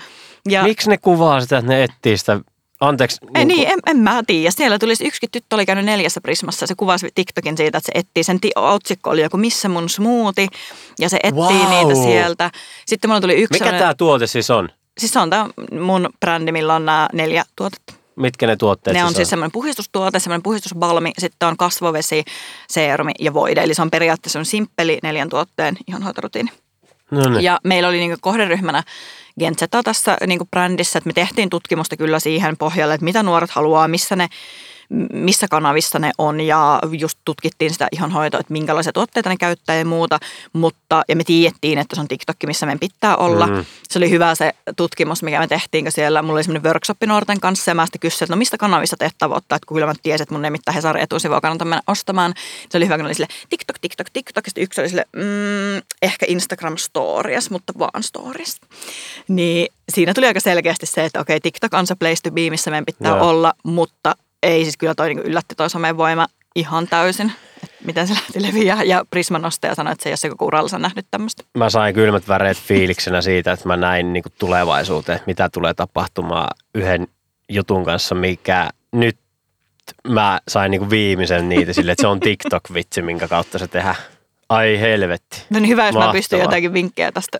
Ja Miksi ne kuvaa sitä, että ne etsii sitä? Anteeksi. Ei, niinku- niin, en, en mä tiedä. Siellä tuli yksikin tyttö oli käynyt neljässä Prismassa. Se kuvasi TikTokin siitä, että se etsii. Sen otsikko oli joku missä mun smoothie. Ja se etsii Wow. niitä sieltä. Sitten mulla tuli yksi Mikä sellainen- tämä tuote siis on? Siis se on tämä mun brändi, millä on nämä neljä tuotetta. Mitkä ne tuotteet Ne on siis siis semmoinen puhistustuote, semmoinen puhistusbalmi, sitten on kasvovesi, seerumi ja voide. Eli se on periaatteessa on simppeli neljän tuotteen ihonhoitorutiini. No niin. Ja meillä oli niinku kohderyhmänä Gen Z tässä niinku brändissä, että me tehtiin tutkimusta kyllä siihen pohjalle, että mitä nuoret haluaa, missä ne missä kanavissa ne on ja just tutkittiin sitä ihonhoitoa, että minkälaisia tuotteita ne käyttää ja muuta, mutta ja me tiedettiin, että se on TikTok, missä meidän pitää olla. Mm. Se oli hyvä se tutkimus, mikä me tehtiin, kun siellä mulla oli semmoinen workshop nuorten kanssa ja mä sitten kysyin, että no mistä kanavissa teet tavoittaa, että kun kyllä mä tiesin, että mun ei mitään Hesarin etusivua kannata mennä ostamaan. Se oli hyvä, kun oli sille TikTok, TikTok, TikTok, ja sitten yksi oli sille mm, ehkä Instagram Stories, mutta vaan Stories. Niin siinä tuli aika selkeästi se, että okei, TikTok on se place to be, missä meidän pitää Joo. olla, mutta ei siis kyllä toi niin yllätti toi somen voima ihan täysin, että miten se lähti leviää. Ja Prisma nosti ja sanoi, että se ei ole se koko urallansa nähnyt tämmöistä. Mä sain kylmät väreet fiiliksenä siitä, että mä näin niinku tulevaisuuteen, että mitä tulee tapahtumaan yhden jutun kanssa, mikä nyt mä sain niinku viimeisen niitä sille, että se on TikTok-vitsi, minkä kautta se tehdään. Ai helvetti. No niin hyvä, jos mä Mahtavaa. pystyn jotakin vinkkejä tästä.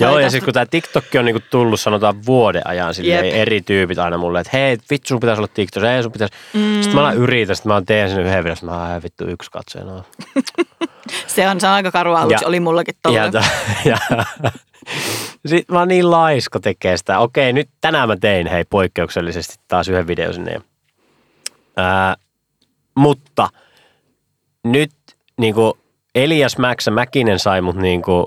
Joo, ja sitten kun tämä TikTok on niinku tullut sanotaan vuoden ajan silleen, Jep. eri tyypit aina mulle, että hei, vittu sun pitäisi olla TikTok, ei sun pitäisi. Mm. Sitten mä aina yritän, sitten mä teen sen yhden videon, mä "Ai, vittu yksi katsoja, no. (laughs) Se on, se on aika karua aluksi, Ja- oli mullakin Ja, tolla. (laughs) to, ja sitten mä oon niin laisko tekee sitä. Okei, nyt tänään mä tein hei poikkeuksellisesti taas yhden videon sinne. Ää, mutta nyt niinku Elias Max Mäkinen sai mut niinku,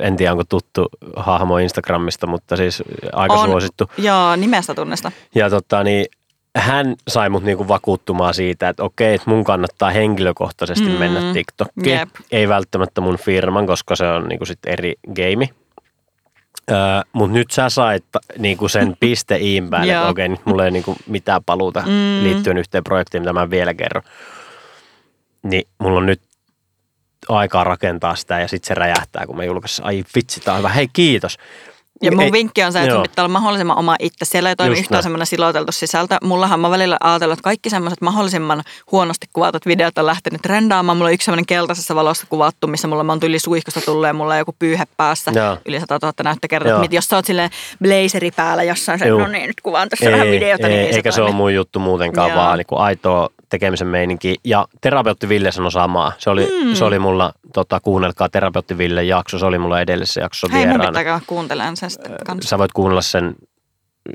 en tiedä onko tuttu hahmo Instagramista, mutta siis aika On. suosittu. Joo, nimestä tunnista. Ja tota, niin, hän sai mut niinku vakuuttumaan siitä, että okei, että mun kannattaa henkilökohtaisesti mm, mennä TikTokkiin. jep. Ei välttämättä mun firman, koska se on niinku sit eri game. Öö, Mutta nyt sä sait niinku sen (laughs) piste iin päälle, että okei, nyt mulla ei niinku mitään paluuta mm. Liittyen yhteen projektiin, mitä mä vielä kerron. Niin mulla on nyt aikaa rakentaa sitä ja sitten se räjähtää, kun me julkaistaan. Ai vitsi, tää on hyvä. Hei, kiitos. Ja mun Ei- vinkki on se, että joo. sun pitää olla mahdollisimman oma itse. Siellä ei toimi Just yhtään semmoinen siloteltu sisältö. Mullahan mä välillä ajatellut, että kaikki semmoiset mahdollisimman huonosti kuvatut videot on lähtenyt trendaamaan. Mulla on yksi semmoinen keltaisessa valossa kuvattu, missä mulla on yli suihkusta tullut ja mulla on joku pyyhe päässä. Joo. Yli 100 000 näyttökertaa. Joo. Mit- Jos sä oot silleen blazeri päällä jossain, se, no niin, nyt kuvaan tässä vähän videota, niin ei, eikä se toimi. ole mun juttu muutenkaan, Joo. vaan niin aitoa tekemisen meininki. Ja terapeutti Ville sanoi samaa. Se oli, mm. se oli mulla, tota, kuunnelkaa terapeutti Ville jakso, se oli mulla edellisessä jaksossa Hei, mun vieraana. pitää käydä kuuntelemaan sen sitten kanssa. Sä voit kuunnella sen,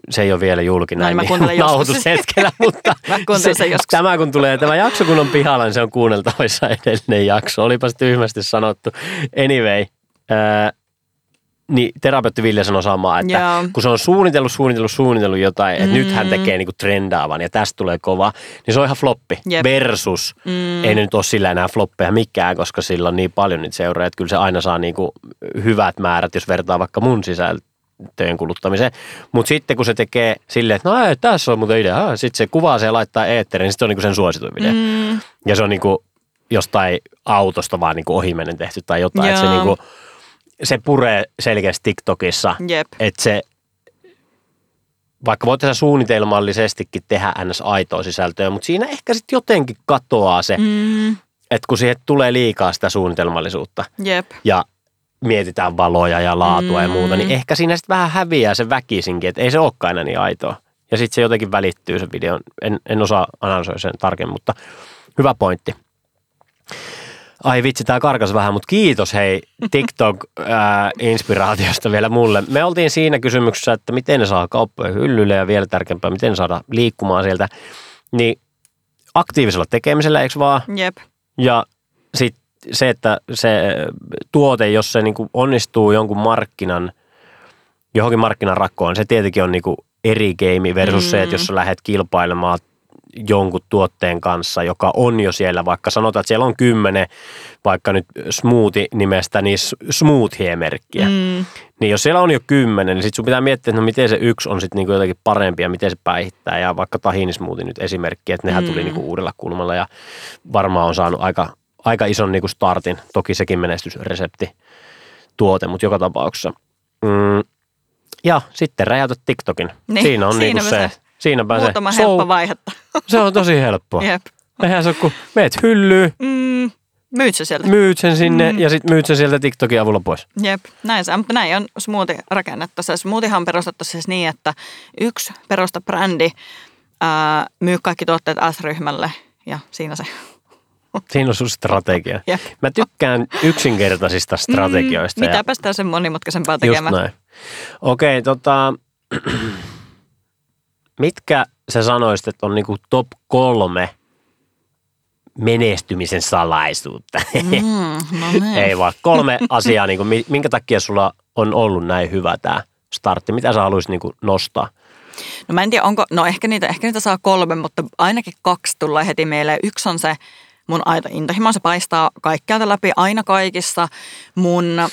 se ei ole vielä julki No niin, joskus. nauhoitushetkellä, (laughs) mutta Mä kuuntelen sen joskus. tämä kun tulee, tämä jakso kun on pihalla, niin se on kuunneltavissa (laughs) edellinen jakso. Olipa se tyhmästi sanottu. Anyway, ää, niin terapeutti Ville sanoi samaa, että Joo. kun se on suunnitellut, suunnitellut, suunnitellut jotain, että mm. nyt hän tekee niinku trendaavan ja tästä tulee kova, niin se on ihan floppi. Jep. Versus, mm. ei ne nyt ole sillä enää floppeja mikään, koska sillä on niin paljon niitä seuraajia, että kyllä se aina saa niinku hyvät määrät, jos vertaa vaikka mun sisältöjen kuluttamiseen. Mutta sitten kun se tekee silleen, että no ei, tässä on muuten idea, sitten se kuvaa se ja laittaa eetteriin, niin sitten se on niinku sen suosituin video. Mm, Ja se on niinku jostain autosta vaan niinku ohimennen tehty tai jotain. Että se, niinku, puree selkeästi TikTokissa, jep. että se, vaikka voitaisiin suunnitelmallisestikin tehdä ns. aitoa sisältöä, mutta siinä ehkä sitten jotenkin katoaa se, mm. Mm, että kun siihen tulee liikaa sitä suunnitelmallisuutta jep. ja mietitään valoja ja laatua mm. ja muuta, niin Mm. ehkä siinä sitten vähän häviää se väkisinkin, että ei se olekaan enää niin aitoa. Ja sitten se jotenkin välittyy se video. En, en osaa analysoida sen tarkemmin, mutta hyvä pointti. Ai vitsi, tämä karkas vähän, mutta kiitos hei TikTok-inspiraatiosta vielä mulle. Me oltiin siinä kysymyksessä, että miten saa kauppojen hyllylle ja vielä tärkeämpää, miten saada liikkumaan sieltä. Niin aktiivisella tekemisellä, eikö vaan? Jep. Ja sitten se, että se tuote, jos se niinku onnistuu jonkun markkinan, johonkin markkinan rakkoon, se tietenkin on niinku eri game versus mm. se, että jos sä lähdet kilpailemaan jonkun tuotteen kanssa, joka on jo siellä, vaikka sanotaan, että siellä on kymmenen, vaikka nyt smoothie-nimestä, niin s- smoothie-merkkiä. Mm. Niin jos siellä on jo kymmenen, niin sit sun pitää miettiä, että no miten se yksi on sitten niinku jotenkin parempi ja miten se päihittää. Ja vaikka tahinismoothie nyt esimerkki, että nehän mm. tuli niinku uudella kulmalla ja varmaan on saanut aika, aika ison niinku startin. Toki sekin menestysresepti tuote, mutta joka tapauksessa. Mm. Ja sitten räjäytä TikTokin. Niin, siinä on niinku siinäpä se. Se. Siinäpä muutama se. helppo vaihetta. (laughs) se on tosi helppoa. Jep. Eihän se ole, kun meet hyllyyn, Mm, myyt se sieltä. myyt sen sinne Mm. ja sitten myyt sen sieltä TikTokin avulla pois. Jep, näin se on. Mutta näin on smoothie rakennettu. Se smoothiehan on perustettu siis niin, että yksi perusta brändi ää, myy kaikki tuotteet S-ryhmälle ja siinä se. Siinä on sun strategia. Jep. Mä tykkään yksinkertaisista strategioista. Mm, mitäpä sitä sen monimutkaisempaa just tekemään. näin. Okei, tota, mitkä sä sanoisit, että on niinku top kolme menestymisen salaisuutta? Mm, no niin. Ei vaan kolme asiaa, niinku, mi- minkä takia sulla on ollut näin hyvä tämä startti? Mitä sä haluaisit niinku nostaa? No mä en tiedä, onko, no ehkä niitä, ehkä niitä saa kolme, mutta ainakin kaksi tulee heti meille. Yksi on se mun aito intohimo, se paistaa kaikkialta läpi aina kaikissa mun äh,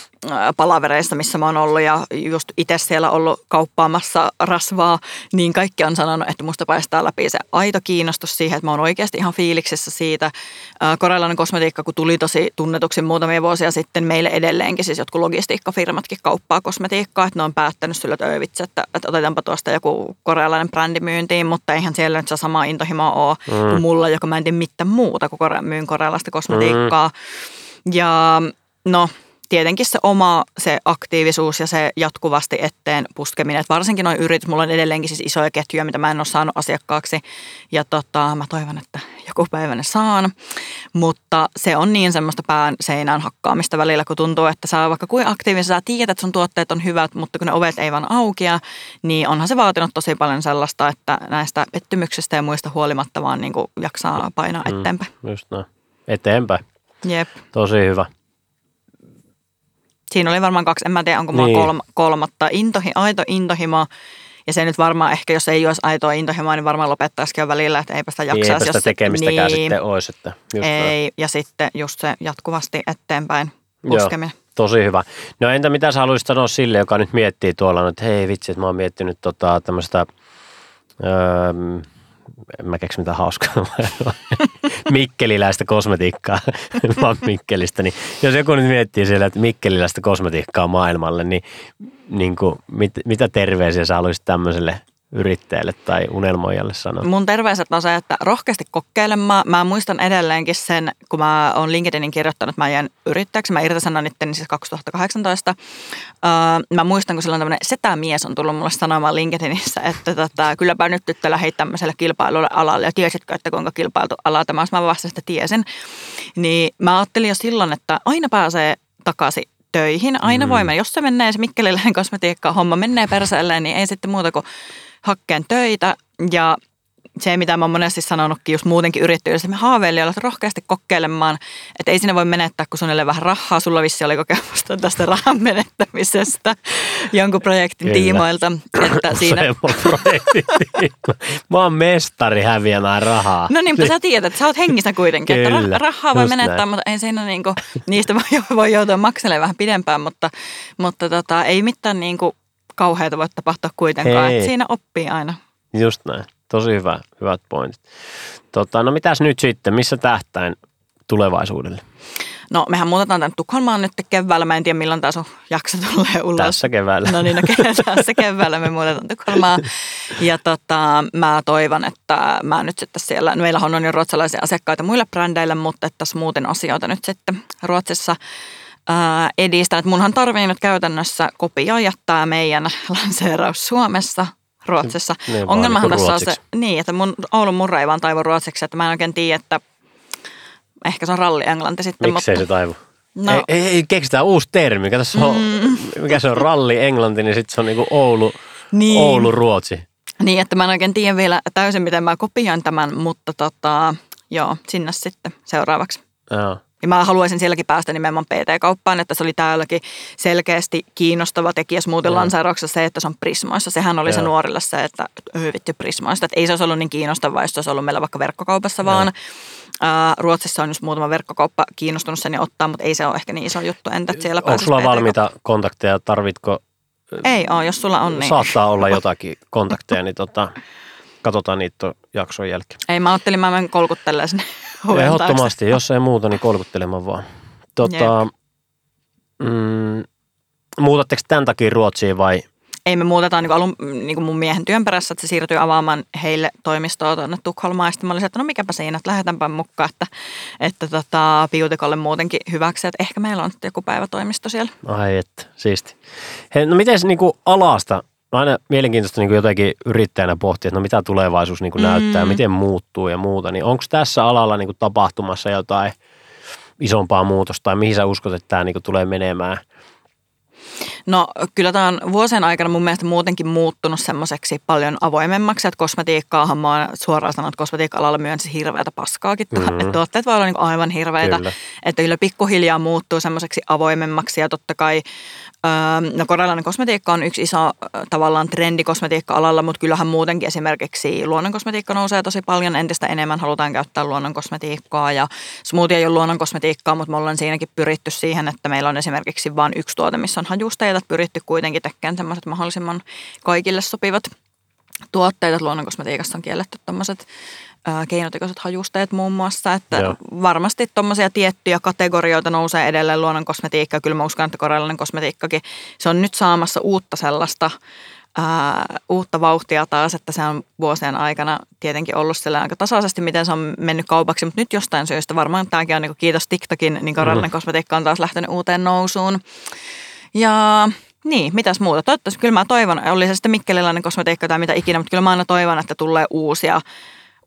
palavereissa, missä mä oon ollut ja just itse siellä ollut kauppaamassa rasvaa, niin kaikki on sanonut, että musta paistaa läpi se aito kiinnostus siihen, että mä oon oikeasti ihan fiiliksissä siitä. Äh, korealainen kosmetiikka, kun tuli tosi tunnetuksi muutamia vuosia sitten, meille edelleenkin siis jotkut logistiikkafirmatkin kauppaa kosmetiikkaa, että ne on päättänyt sillä töivitse, että, että otetaanpa tuosta joku korealainen brändi myyntiin, mutta eihän siellä nyt se sama intohimo ole mm. kuin mulla, joka mä en tiedä mitään muuta kuin kore- myyn korealaista kosmetiikkaa. Mm. Ja no, tietenkin se oma se aktiivisuus ja se jatkuvasti eteen puskeminen. Että varsinkin noin yritys, mulla on edelleenkin siis isoja ketjuja, mitä mä en ole saanut asiakkaaksi. Ja tota, mä toivon, että joku päivä ne saan. Mutta se on niin semmoista pään seinään hakkaamista välillä, kun tuntuu, että sä vaikka kuin aktiivisesti sä tiedät, että sun tuotteet on hyvät, mutta kun ne ovet ei vaan aukea, niin onhan se vaatinut tosi paljon sellaista, että näistä pettymyksistä ja muista huolimatta vaan niin jaksaa painaa Mm. eteenpäin. Just näin. Eteenpäin. Jep. Tosi hyvä. Siinä oli varmaan kaksi, en mä tiedä onko mulla Niin. niin. kolma, kolmatta. Intohi, aito intohimo. Ja se nyt varmaan ehkä, jos ei olisi aitoa intohimoa, niin varmaan lopettaisikin jo välillä, että eipä sitä Niin jaksaisi. eipä sitä jos- tekemistäkään niin, sitten olisi. Että just. Ei, ja sitten just se jatkuvasti eteenpäin Joo. puskeminen. Tosi hyvä. No entä mitä sä haluaisit sanoa sille, joka nyt miettii tuolla, että hei vitsi, että mä oon miettinyt tota, tämmöistä, öö, en mä keksi mitään hauskaa, (laughs) mikkeliläistä kosmetiikkaa, mä Mikkelistä, niin jos joku nyt miettii siellä, että mikkeliläistä kosmetiikkaa maailmalle, niin, niin kuin, mit, mitä terveisiä sä haluaisit tämmöiselle yrittäjälle tai unelmoijalle sanoa? Mun terveiset on se, että rohkeasti kokeilemaan. Mä muistan edelleenkin sen, kun mä oon LinkedInin kirjoittanut, että mä jään yrittäjäksi. Mä irtisanoin itteni siis 2018. Öö, mä muistan, kun silloin tämmöinen setämies on tullut mulle sanomaan LinkedInissä, että tota, kylläpä nyt tyttö lähit tämmöiselle kilpailulle alalle ja tiesitkö, että kuinka kilpailtu ala tämä olisi. Mä vastasin, että tiesin. Niin mä ajattelin jo silloin, että aina pääsee takaisin töihin. Aina mm. voi mennä. Jos se menee se Mikkeliläinen kosmetiikka homma menee perseelleen, niin ei sitten muuta kuin hakkeen töitä. Ja se, mitä mä oon monesti sanonutkin just muutenkin yrittäjyydessä, me haaveilijoilla rohkeasti kokeilemaan, että ei sinne voi menettää, kun suunnilleen vähän rahaa. Sulla vissi oli kokemusta tästä rahan menettämisestä jonkun projektin Kyllä. tiimoilta. Että siinä. Mä oon mestari häviämään rahaa. No niin, mutta sä tiedät, että sä oot hengissä kuitenkin, Kyllä, että rah- rahaa voi just menettää, näin. mutta ei siinä niinku, niistä voi, voi joutua makselemaan vähän pidempään, mutta, mutta tota, ei mitään niinku kauheita voi tapahtua kuitenkaan, Hei. että siinä oppii aina. Just näin. Tosi hyvä, hyvät pointit. Tota, no mitäs nyt sitten? Missä tähtäin tulevaisuudelle? No mehän muutetaan tänne Tukholmaan nyt keväällä, mä en tiedä milloin tämä sun jakso tulee ulos. Tässä keväällä. No niin, no (laughs) tässä keväällä me muutetaan Tukholmaan. Ja tota, mä toivon, että mä nyt sitten siellä, no meillähän on jo ruotsalaisia asiakkaita muille brändeille, mutta että tässä muuten asioita nyt sitten Ruotsissa ää, edistän. Että munhan tarvii nyt käytännössä kopioida tämä meidän (laughs) lanseeraus Suomessa Ruotsissa. Niin, vaan Ongelmahan niinku tässä on se, ruotsiksi. niin, että mun Oulun murra ei vaan taivu ruotsiksi, että mä en oikein tiedä, että ehkä se on ralli englanti sitten. Miksei mutta, se taivu? No. Ei, ei, ei, keksitään uusi termi. Kato, se on, mikä se on ralli englanti, niin sitten se on niinku Oulu, Niin. Oulu Ruotsi. Niin, että mä en oikein tiedä vielä täysin, miten mä kopioin tämän, mutta tota, joo, sinne sitten seuraavaksi. Joo. Ja mä haluaisin sielläkin päästä nimenomaan PT-kauppaan, että se oli täälläkin selkeästi kiinnostava tekijä muuten lanseerauksessa se, että se on Prismoissa. Sehän oli se Joo. nuorille se, että hyvitty Prismoista. Että ei se olisi ollut niin kiinnostavaa, jos se olisi ollut meillä vaikka verkkokaupassa, vaan ää, Ruotsissa on just muutama verkkokauppa kiinnostunut sen ja ottaa, mutta ei se ole ehkä niin iso juttu. Entä siellä Onko sulla valmiita kontakteja? Tarvitko, Ei ole, jos sulla on niin. saattaa olla jotakin kontakteja, niin tota, katsotaan niitä jakson jälkeen. Ei, mä ajattelin, mä menen kolkuttelemaan sinne oven taakse. Ehdottomasti, jos ei muuta, niin kolkuttelemaan vaan. Tota, mm, muutatteko tämän takia Ruotsiin vai? ei me muutetaan niin alun niin kuin mun miehen työn perässä, että se siirtyy avaamaan heille toimistoa tuonne Tukholmaan. Ja sitten mä olisin, että no mikäpä siinä, että lähdetäänpä mukaan, että, että tota, Biutikolle muutenkin hyväksi, että ehkä meillä on joku päivätoimisto siellä. Ai että, siisti. Hei, no miten niin kuin alasta, no aina mielenkiintoista niin kuin jotenkin yrittäjänä pohtia, että no mitä tulevaisuus niin kuin Mm. näyttää, miten muuttuu ja muuta, niin onko tässä alalla niin kuin tapahtumassa jotain isompaa muutosta tai mihin sä uskot, että tämä niin kuin tulee menemään? No kyllä tämä on vuosien aikana mun mielestä muutenkin muuttunut semmoiseksi paljon avoimemmaksi, että kosmetiikkaahan mä oon suoraan sanonut, että kosmetiikka-alalla myönsi hirveätä paskaakin, Mhm. että tuotteet voi olla niin aivan hirveitä, Kyllä. että kyllä pikkuhiljaa muuttuu semmoiseksi avoimemmaksi ja totta kai no korealainen kosmetiikka on yksi iso tavallaan trendi kosmetiikka-alalla, mutta kyllähän muutenkin esimerkiksi luonnon kosmetiikka nousee tosi paljon, entistä enemmän halutaan käyttää luonnon kosmetiikkaa ja smoothie ei ole luonnon kosmetiikkaa, mutta me ollaan siinäkin pyritty siihen, että meillä on esimerkiksi vain yksi tuote, missä on hajusteita, pyritty kuitenkin tekemään semmoiset mahdollisimman kaikille sopivat tuotteet, luonnon kosmetiikassa on kielletty tämmöiset keinotekoiset hajusteet muun muassa, että Joo. Varmasti tuommoisia tiettyjä kategorioita nousee edelleen luonnon kosmetiikka. Kyllä mä uskon, että korealainen kosmetiikkakin, se on nyt saamassa uutta sellaista ää, uutta vauhtia taas, että se on vuosien aikana tietenkin ollut siellä aika tasaisesti, miten se on mennyt kaupaksi, mutta nyt jostain syystä varmaan tämäkin on niin kiitos TikTokin, niin korealainen Mm. kosmetiikka on taas lähtenyt uuteen nousuun. Ja niin, mitäs muuta? Toivottavasti kyllä mä toivon, oli se sitten mikkelilainen kosmetiikka tai mitä ikinä, mutta kyllä mä aina toivon, että tulee uusia,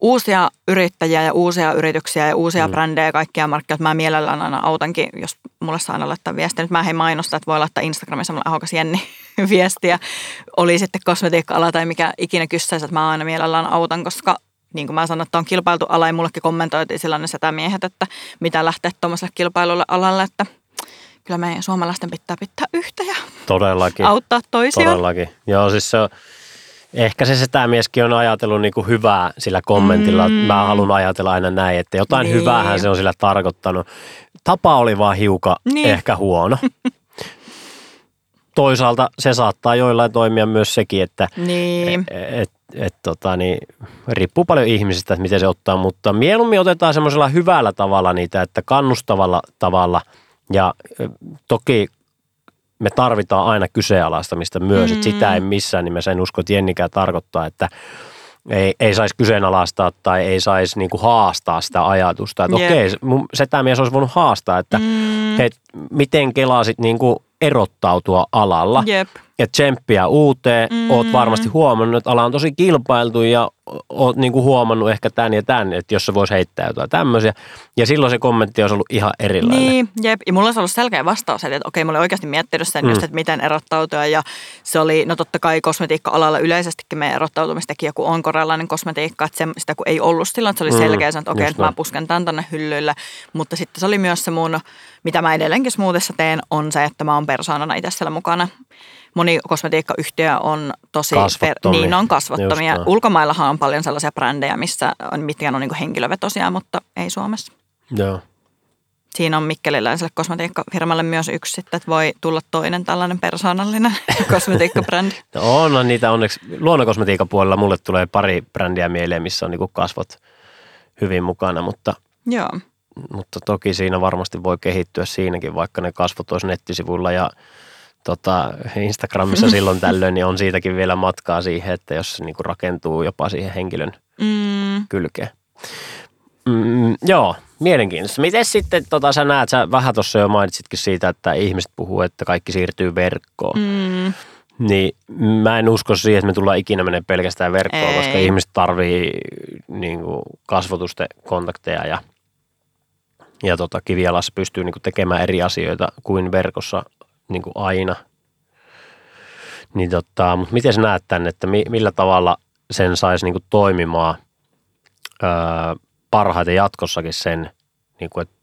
uusia yrittäjiä ja uusia yrityksiä ja uusia mm. brändejä ja kaikkia markkinoita. Mä mielellään aina autankin, jos mulle saa aina laittaa viestiä. Nyt mä en mainosta, että voi laittaa Instagramissa mulle ahokas Jenni (laughs) viestiä. Oli sitten kosmetiikka-ala tai mikä ikinä kyssäisi, että mä aina mielellään autan, koska niin kuin mä sanoin, että on kilpailtu ala ja mullekin kommentoitiin silloin ne setämiehet, että mitä lähteä tuommoiselle kilpailulle alalle, että kyllä meidän suomalaisten pitää pitää yhtä ja Todellakin. auttaa toisiaan. Todellakin. Joo, siis se on, ehkä se setämieskin on ajatellut niin kuin hyvää sillä kommentilla. Mm. Mä haluan ajatella aina näin, että jotain niin. Hyväähän se on sillä tarkoittanut. Tapa oli vaan hiukan niin. Ehkä huono. (laughs) Toisaalta se saattaa joillain toimia myös sekin, että Niin. et, et, tota, niin, riippuu paljon ihmisistä, että miten se ottaa, mutta mieluummin otetaan semmoisella hyvällä tavalla niitä, että kannustavalla tavalla ja toki me tarvitaan aina kyseenalaistamista myös, mm. että sitä ei missään nimessä, en usko, että Jennikään tarkoittaa, että ei, ei saisi kyseenalaistaa tai ei saisi niinku haastaa sitä ajatusta. Että Jep. okei, se- mun setämies olisi voinut haastaa, että Mm. hei, miten kelasit niinku erottautua alalla, Jep. Ja tsemppiä uuteen. Mm. Oot varmasti huomannut, että ala on tosi kilpailtu ja oot niinku huomannut ehkä tämän ja tämän, että jos se voisi heittää jotain tämmöisiä. Ja silloin se kommentti olisi ollut ihan erilainen. Niin, jep. Ja mulla olisi ollut selkeä vastaus, että okei, mä olin oikeasti miettinyt sen mm. just, että miten erottautua. Ja se oli, no totta kai kosmetiikka-alalla yleisestikin meidän erottautumistekijä, kun on korealainen kosmetiikka, että se, sitä kun ei ollut silloin, että se oli mm, selkeä, että okei, että mä pusken tämän tonne hyllylle. Mutta sitten se oli myös se mun, mitä mä edelleenkin smoothissa teen, on se, että mä oon persoonana itse siellä mukana moni kosmetiikkayhtiö on tosi, kasvottomia. niin on kasvottomia. Ulkomaillahan on paljon sellaisia brändejä, missä on, mitkä on niin henkilövetosia, mutta ei Suomessa. Joo. Siinä on mikkeliläiselle kosmetiikkafirmalle myös yksi sitten, että voi tulla toinen tällainen persoonallinen (laughs) kosmetiikkabrändi. (laughs) No on niitä onneksi. Luonnonkosmetiikan puolella mulle tulee pari brändiä mieleen, missä on niin kasvot hyvin mukana, mutta, Joo. mutta toki siinä varmasti voi kehittyä siinäkin, vaikka ne kasvot olisi nettisivuilla ja tota, Instagramissa (laughs) silloin tällöin, niin on siitäkin vielä matkaa siihen, että jos se niin kuin rakentuu jopa siihen henkilön mm. kylkeen. Mm, joo, mielenkiintoista. Miten sitten, tota, sä näet, sä vähän tuossa jo mainitsitkin siitä, että ihmiset puhuu, että kaikki siirtyy verkkoon. Mm. Niin mä en usko siihen, että me tullaan ikinä mennä pelkästään verkkoon, Ei. koska ihmiset tarvii niin kuin kasvotusten kontakteja ja, ja tota, kivialassa pystyy niin kuin tekemään eri asioita kuin verkossa niin kuin aina. Niin tota, mutta miten sä näet tämän, että mi, millä tavalla sen saisi niin kuin toimimaan öö, parhaiten jatkossakin sen, niin kuin, että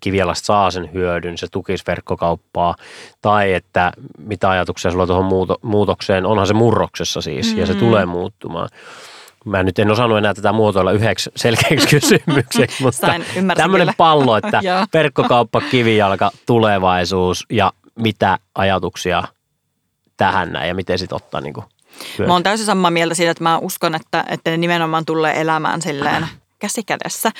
kivialasta saa sen hyödyn, se tukisi verkkokauppaa, tai että mitä ajatuksia sulla tuohon muuto, muutokseen, onhan se murroksessa siis, mm-hmm. ja se mm. tulee muuttumaan. Mä nyt en osannut enää tätä muotoilla yhdeksi selkeäksi (laughs) kysymykseksi, mutta tämmöinen pallo, että (laughs) verkkokauppa, kivijalka, tulevaisuus ja mitä ajatuksia tähän näin ja miten sitten ottaa niin kuin Mä oon täysin samaa mieltä siitä, että mä uskon, että, että ne nimenomaan tulee elämään silleen käsi kädessä.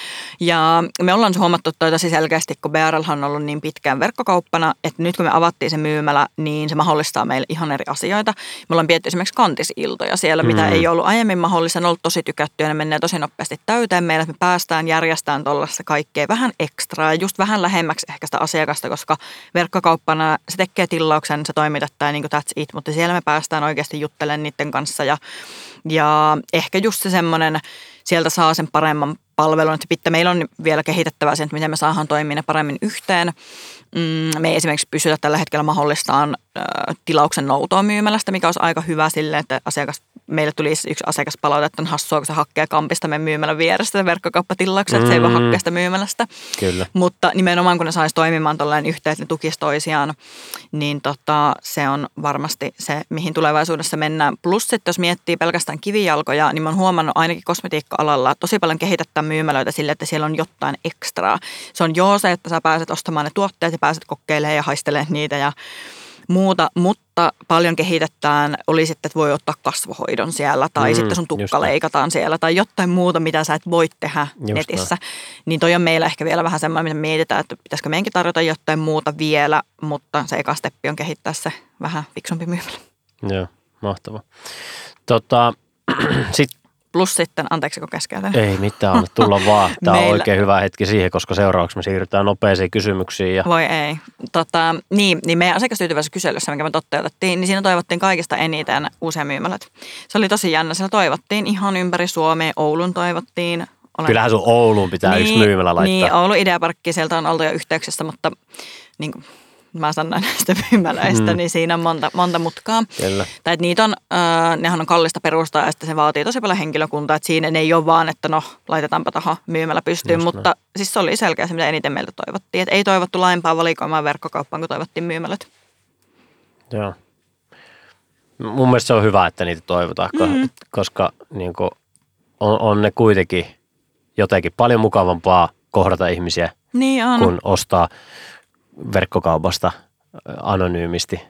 Ja me ollaan huomattu toi tosi selkeästi, kun BRL on ollut niin pitkään verkkokauppana, että nyt kun me avattiin se myymälä, niin se mahdollistaa meille ihan eri asioita. Me ollaan pietty esimerkiksi kantisiltoja siellä, mitä mm. ei ollut aiemmin mahdollista. Ne on ollut tosi tykättyä ja ne menee tosi nopeasti täyteen meille, että me päästään järjestämään tuollaista kaikkea vähän ekstraa, just vähän lähemmäksi ehkä sitä asiakasta, koska verkkokauppana se tekee tilauksen, se toimitetaan niin kuin that's it, mutta siellä me päästään oikeasti juttelemaan niiden kanssa ja, ja ehkä just se semmoinen, sieltä saa sen paremman palvelun. Että pitää, meillä on vielä kehitettävää sen, että miten me saadaan toimia paremmin yhteen. Mm, me ei esimerkiksi pysytä tällä hetkellä mahdollistaan tilauksen noutoa myymälästä, mikä olisi aika hyvä sille, että asiakas meille tuli yksi asiakaspalaute, että on hassua, kun se hakee kampista meidän myymälän vierestä verkkokauppatilauksen, mm. että se ei voi hakea sitä myymälästä. Kyllä. Mutta nimenomaan kun ne saisi toimimaan tuollainen yhteen, että ne tukisi toisiaan, niin tota, se on varmasti se, mihin tulevaisuudessa mennään. Plus sitten jos miettii pelkästään kivijalkoja, niin mä oon huomannut ainakin kosmetiikka-alalla tosi paljon kehitettä myymälöitä sille, että siellä on jotain ekstraa. Se on joo se, että sä pääset ostamaan ne tuotteet ja pääset kokeilemaan ja haistelemaan niitä ja muuta, mutta paljon kehitetään, oli sitten, että voi ottaa kasvohoidon siellä tai mm, sitten sun tukka leikataan siellä tai jotain muuta, mitä sä et voi tehdä just netissä. Näin. Niin toi on meillä ehkä vielä vähän semmoinen, mitä mietitään, että pitäisikö meidänkin tarjota jotain muuta vielä, mutta se eka steppi on kehittää se vähän fiksumpi myymälä. Joo, mahtava. Tota, (clears throat) sitten Plus sitten, anteeksi kun keskeytän. Ei mitään, tulla (laughs) vaan. Tämä Meillä... on oikein hyvä hetki siihen, koska seuraavaksi me siirrytään nopeisiin kysymyksiin. Ja... Voi ei. Tota, niin, niin meidän asiakastyytyväisessä kyselyssä, minkä me toteutettiin, niin siinä toivottiin kaikista eniten uusia myymälät. Se oli tosi jännä. Siellä toivottiin ihan ympäri Suomea. Oulun toivottiin. Olen... Kyllähän sun Ouluun pitää niin, yksi myymälä laittaa. Niin, Oulu Ideaparkki, sieltä on oltu jo yhteyksissä, mutta niin kuin, mä sanoin näistä myymälöistä, mm. niin siinä on monta, monta mutkaa. Kyllä. Tai että niitä on, äh, nehän on kallista perustaa ja sitten se vaatii tosi paljon henkilökuntaa, että siinä ei ole vaan, että no laitetaanpa tuohon myymällä pystyyn, Just mutta näin. siis se oli selkeä se, mitä eniten meiltä toivottiin. Että ei toivottu laajempaa valikoimaa verkkokauppaan, kun toivottiin myymälöt. Joo. Mun mielestä se on hyvä, että niitä toivotaan, mm. koska niin kuin, on, on ne kuitenkin jotenkin paljon mukavampaa kohdata ihmisiä, niin on. kun ostaa verkkokaupasta anonyymisti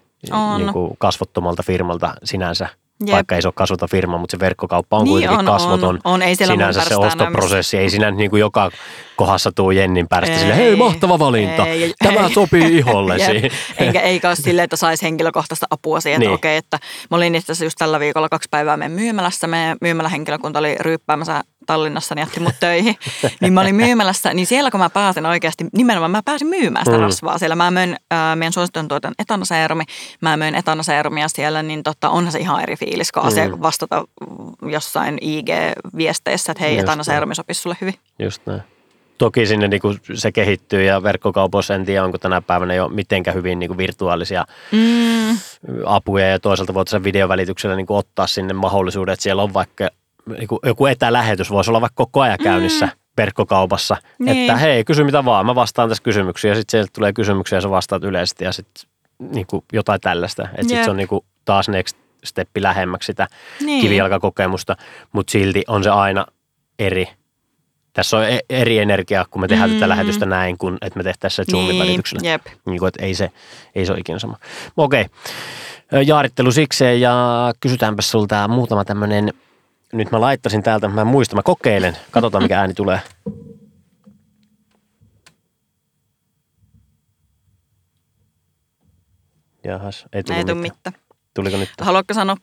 niin kuin kasvottomalta firmalta sinänsä. Jep. Vaikka ei se ole kasvota firma, mutta se verkkokauppa on niin kuitenkin on, kasvoton. On, on. Ei sinänsä se ostoprosessi. Ei siinä niin kuin joka kohdassa tuu Jennin pärstä sille, hei mahtava valinta, ei, tämä ei, sopii (laughs) ihollesi. Eikä, eikä ole silleen, että saisi henkilökohtaista apua siihen, niin. okei, että mä olin itse asiassa just tällä viikolla kaksi päivää meidän myymälässä. Meidän myymälähenkilökunta oli ryyppäämässä Tallinnassa, niin jätti mut töihin. niin mä olin myymälässä, niin siellä kun mä pääsin oikeasti, nimenomaan mä pääsin myymään sitä Mm. rasvaa. Siellä mä möin äh, meidän suositun tuotan etanaseerumi, mä möin etanaseerumia siellä, niin totta, onhan se ihan eri fiilis, kun asia Mm. vastata jossain IG-viesteissä, että hei, Just etanaseerumi sopisi sulle hyvin. Just näin. Toki sinne niin kuin se kehittyy ja verkkokaupoissa en tiedä, onko tänä päivänä jo mitenkä hyvin niin kuin virtuaalisia Mm, apuja ja toisaalta voit sen videovälityksellä niin kuin ottaa sinne mahdollisuuden, että siellä on vaikka niin kuin joku etälähetys, voisi olla vaikka koko ajan käynnissä mm. verkkokaupassa, Niin. että hei, kysy mitä vaan, mä vastaan tässä kysymyksiä ja sitten sieltä tulee kysymyksiä ja sä vastaat yleisesti ja sitten niin kuin jotain tällaista, että sitten se on niin kuin taas next steppi lähemmäksi sitä niin. kivijalkakokemusta, mutta silti on se aina eri. Tässä on e- eri energiaa, kun me tehdään mm. tätä Mm. lähetystä näin, kuin että me tehtäisiin se Zoomin välityksellä. Jep. Niin kuin, että ei se, ei se ole ikinä sama. Okei. Jaarittelu sikseen ja kysytäänpä sulta muutama tämmöinen, nyt mä laittasin täältä, mä en muista, mä kokeilen, katsotaan mikä ääni tulee. Jahas, ei tullut Ei tule mitään. mitään. Tuliko nyt? Haluatko sanoa,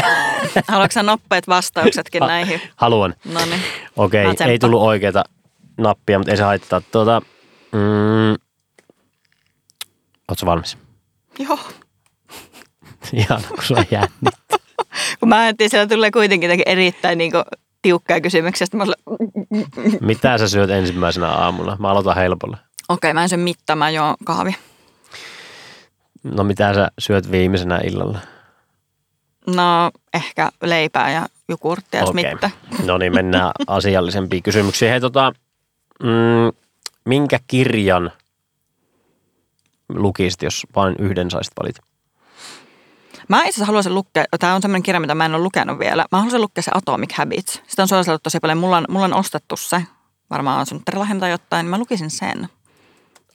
(laughs) haluatko sanoa nopeat vastauksetkin Ha- näihin? Haluan. No niin. Okei, Mä ei tullut oikeita nappia, mutta ei se haittaa. Tuota, mm, Oletko valmis? Joo. (laughs) Ihan kun on jännittää. Kun mä ajattelin, siellä tulee kuitenkin erittäin niin tiukkaa kysymyksiä. Mä Mitä sä syöt ensimmäisenä aamulla? Mä aloitan helpolla. okei, mä en syö mitään, mä juon kahvi. No mitä sä syöt viimeisenä illalla? No ehkä leipää ja jukurttia, Okei. mitään. No niin, mennään (laughs) asiallisempiin kysymyksiin. Hei tota, mm, minkä kirjan lukisit, jos vain yhden saisit valita? Mä itse asiassa haluaisin lukea, tämä on semmoinen kirja, mitä mä en ole lukenut vielä. Mä haluaisin lukea se Atomic Habits. Sitä on suositeltu tosi paljon. Mulla on, mulla on ostettu se, varmaan on synttärilahja tai jotain, niin mä lukisin sen.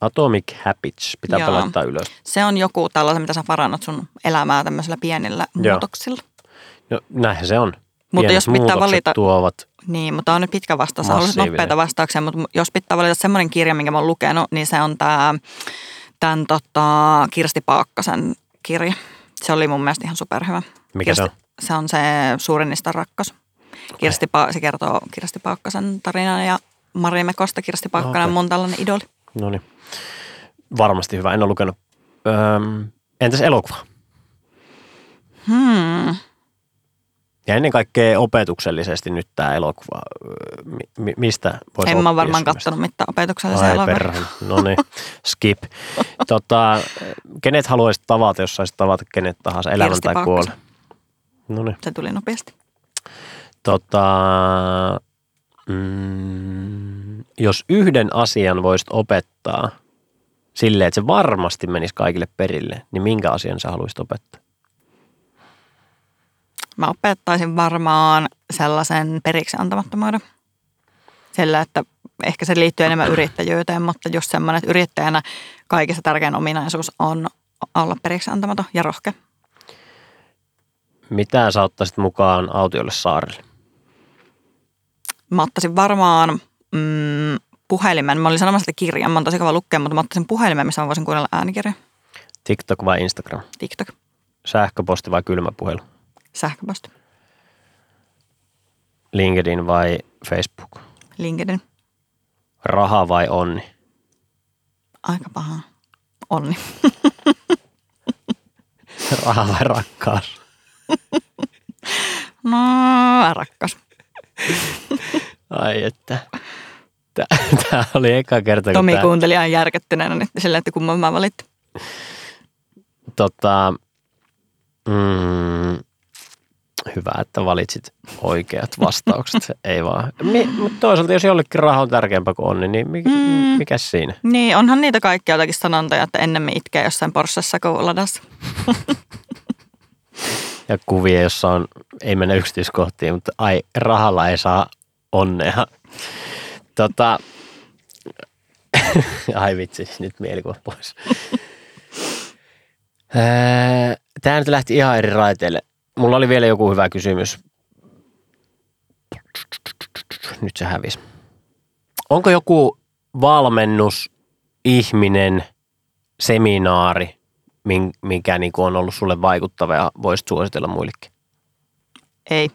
Atomic Habits, pitää Joo. laittaa ylös. Se on joku tällaisen, mitä sä parannat sun elämää tämmöisillä pienillä Joo. muutoksilla. No näinhän se on. Mutta Pienet jos pitää valita, tuovat niin, mutta on nyt pitkä vastaus. Haluaisin nopeita vastauksia, mutta jos pitää valita semmoinen kirja, minkä mä oon lukenut, niin se on tämä tämän tota, Kirsti Paakkasen kirja. Se oli mun mielestä ihan superhyvä. Mikä Kirsti, se on? Se on se Suurinista rakkaus. Kirsti pa- se kertoo Kirsti Paakkasen tarinan ja Mari Mekosta. Kirsti Paakkanen on Okei. mun tällainen idoli. No niin. Varmasti hyvä, en ole lukenut. Öm, entäs elokuva? Hmm. Ja ennen kaikkea opetuksellisesti nyt tämä elokuva, mi- mi- mistä voisi En mä varmaan kattonut mitään opetuksellisia elokuvia. No niin, skip. (laughs) tota, kenet haluaisit tavata, jos saisit tavata kenet tahansa, Kirsti tai kuolla? No niin. Se tuli nopeasti. Tota, mm, jos yhden asian voisit opettaa silleen, että se varmasti menisi kaikille perille, niin minkä asian sä haluaisit opettaa? Mä opettaisin varmaan sellaisen periksi antamattomuuden. Sillä, että ehkä se liittyy enemmän yrittäjyyteen, mutta just semmoinen, että yrittäjänä kaikista tärkein ominaisuus on olla periksi antamaton ja rohkea. Mitä sä ottaisit mukaan autiolle saarelle? Mä ottaisin varmaan mm, puhelimen. Mä olin sanomassa, että kirjan. Mä oon tosi kova lukea, mutta mä ottaisin puhelimen, missä mä voisin kuunnella äänikirja. TikTok vai Instagram? TikTok, Sähköposti vai kylmäpuhelu? Sähköposti, LinkedIn vai Facebook? LinkedIn. Raha vai onni? Aika paha. Onni. (laughs) Raha vai rakkaus? (laughs) No, rakkas. (laughs) Ai että. Tämä oli eka kerta, kun Tomi tää, kuunteli ihan järkyttyneenä nyt sillä, että kumman mä valittiin. tota, mm, hyvä, että valitsit oikeat vastaukset. (laughs) Ei vaan. Mi, mutta toisaalta, jos jollekin raha on tärkeämpää kuin onni, niin mikä, Mm. mm. mikä siinä? Niin, onhan niitä kaikkia jotakin sanontoja, että ennemmin itkee jossain Porschessa kuin ladassa. (laughs) Ja kuvia, jossa on, ei mennä yksityiskohtiin, mutta ai, rahalla ei saa onnea. Tota, (laughs) ai vitsi, nyt mielikuva pois. Tämä nyt lähti ihan eri raiteille. Mulla oli vielä joku hyvä kysymys. Nyt se hävisi. Onko joku valmennus, ihminen, seminaari, min- mikä niin on ollut sulle vaikuttava ja voisit suositella muillekin? Ei.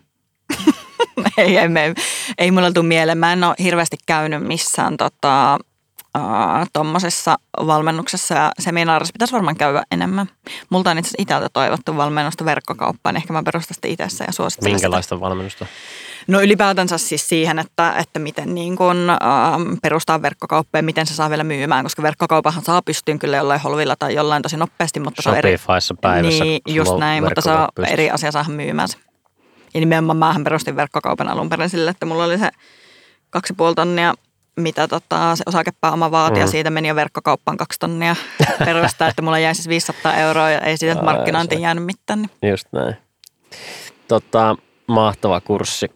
(laughs) ei, ei, ei, ei mulla tule mieleen. Mä en ole hirveästi käynyt missään tota, tuommoisessa valmennuksessa ja seminaarissa pitäisi varmaan käydä enemmän. Multa on itse asiassa toivottu valmennusta verkkokauppaan, niin ehkä mä perustan sitä itse ja suosittelen Minkälaista sitä. valmennusta? No ylipäätänsä siis siihen, että, että miten niin kun, ähm, perustaa verkkokauppaa ja miten se saa vielä myymään, koska verkkokaupahan saa pystyyn kyllä jollain holvilla tai jollain tosi nopeasti, mutta se on eri... päivässä. Niin, just näin, mutta se on eri asia saada myymään se. Ja nimenomaan mähän perustin verkkokaupan alun perin sille, että mulla oli se kaksi puoli tonnia mitä tota, se osakepääoma vaati mm. ja siitä meni jo verkkokauppaan kaksi tonnia perustaa, että mulla jäi siis 500 euroa ja ei siitä markkinointiin jäänyt mitään. Niin. Just näin. Tota, mahtava kurssi.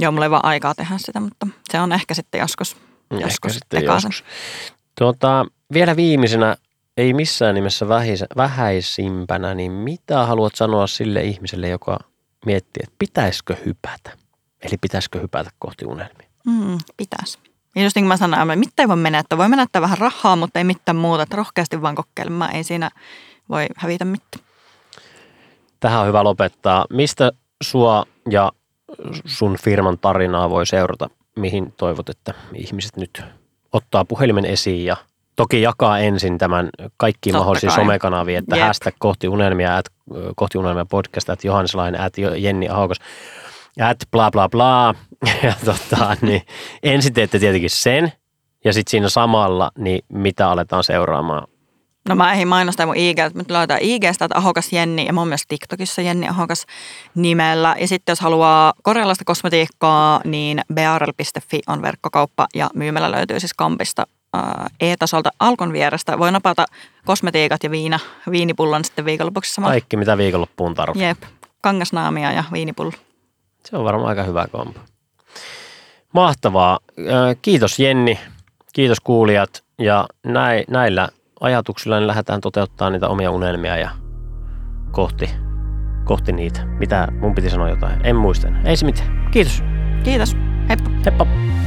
Joo, mulla ei vaan aikaa tehdä sitä, mutta se on ehkä sitten joskus. Ehkä joskus sitten joskus. Tuota, vielä viimeisenä, ei missään nimessä vähis, vähäisimpänä, niin mitä haluat sanoa sille ihmiselle, joka miettii, että pitäisikö hypätä? Eli pitäisikö hypätä kohti unelmia? Mm, pitäisi. Ja just niin kuin mä sanoin, mitä ei voi menettää. Voi menettää vähän rahaa, mutta ei mitään muuta. Että rohkeasti vaan kokeilemaan. Ei siinä voi hävitä mitään. Tähän on hyvä lopettaa. Mistä sua ja sun firman tarinaa voi seurata? Mihin toivot, että ihmiset nyt ottaa puhelimen esiin ja toki jakaa ensin tämän kaikkiin Totta mahdollisiin kai. somekanaviin, että Jep. hashtag kohti unelmia, at, kohti unelmia podcast, että Johanneslainen, at Jenni Ahokas at bla bla bla. (laughs) Ja tota, niin ensin teette tietenkin sen, ja sitten siinä samalla, niin mitä aletaan seuraamaan? No mä ehdin mainostaa mun IG, että nyt löytää IGstä, että Ahokas Jenni, ja mun myös TikTokissa Jenni Ahokas nimellä. Ja sitten jos haluaa korealaista kosmetiikkaa, niin brl.fi on verkkokauppa, ja myymällä löytyy siis kampista E-tasolta Alkon vierestä. Voi napata kosmetiikat ja viina, viinipullon sitten viikonlopuksi samalla. Kaikki, mitä viikonloppuun tarvitsee. Jep, kangasnaamia ja viinipullo. Se on varmaan aika hyvä kompo. Mahtavaa. Kiitos Jenni, kiitos kuulijat ja näillä ajatuksilla niin lähdetään toteuttamaan niitä omia unelmia ja kohti, kohti niitä. Mitä mun piti sanoa jotain? En muista. Ei se mitään. Kiitos. Kiitos. Heippa. Heippa.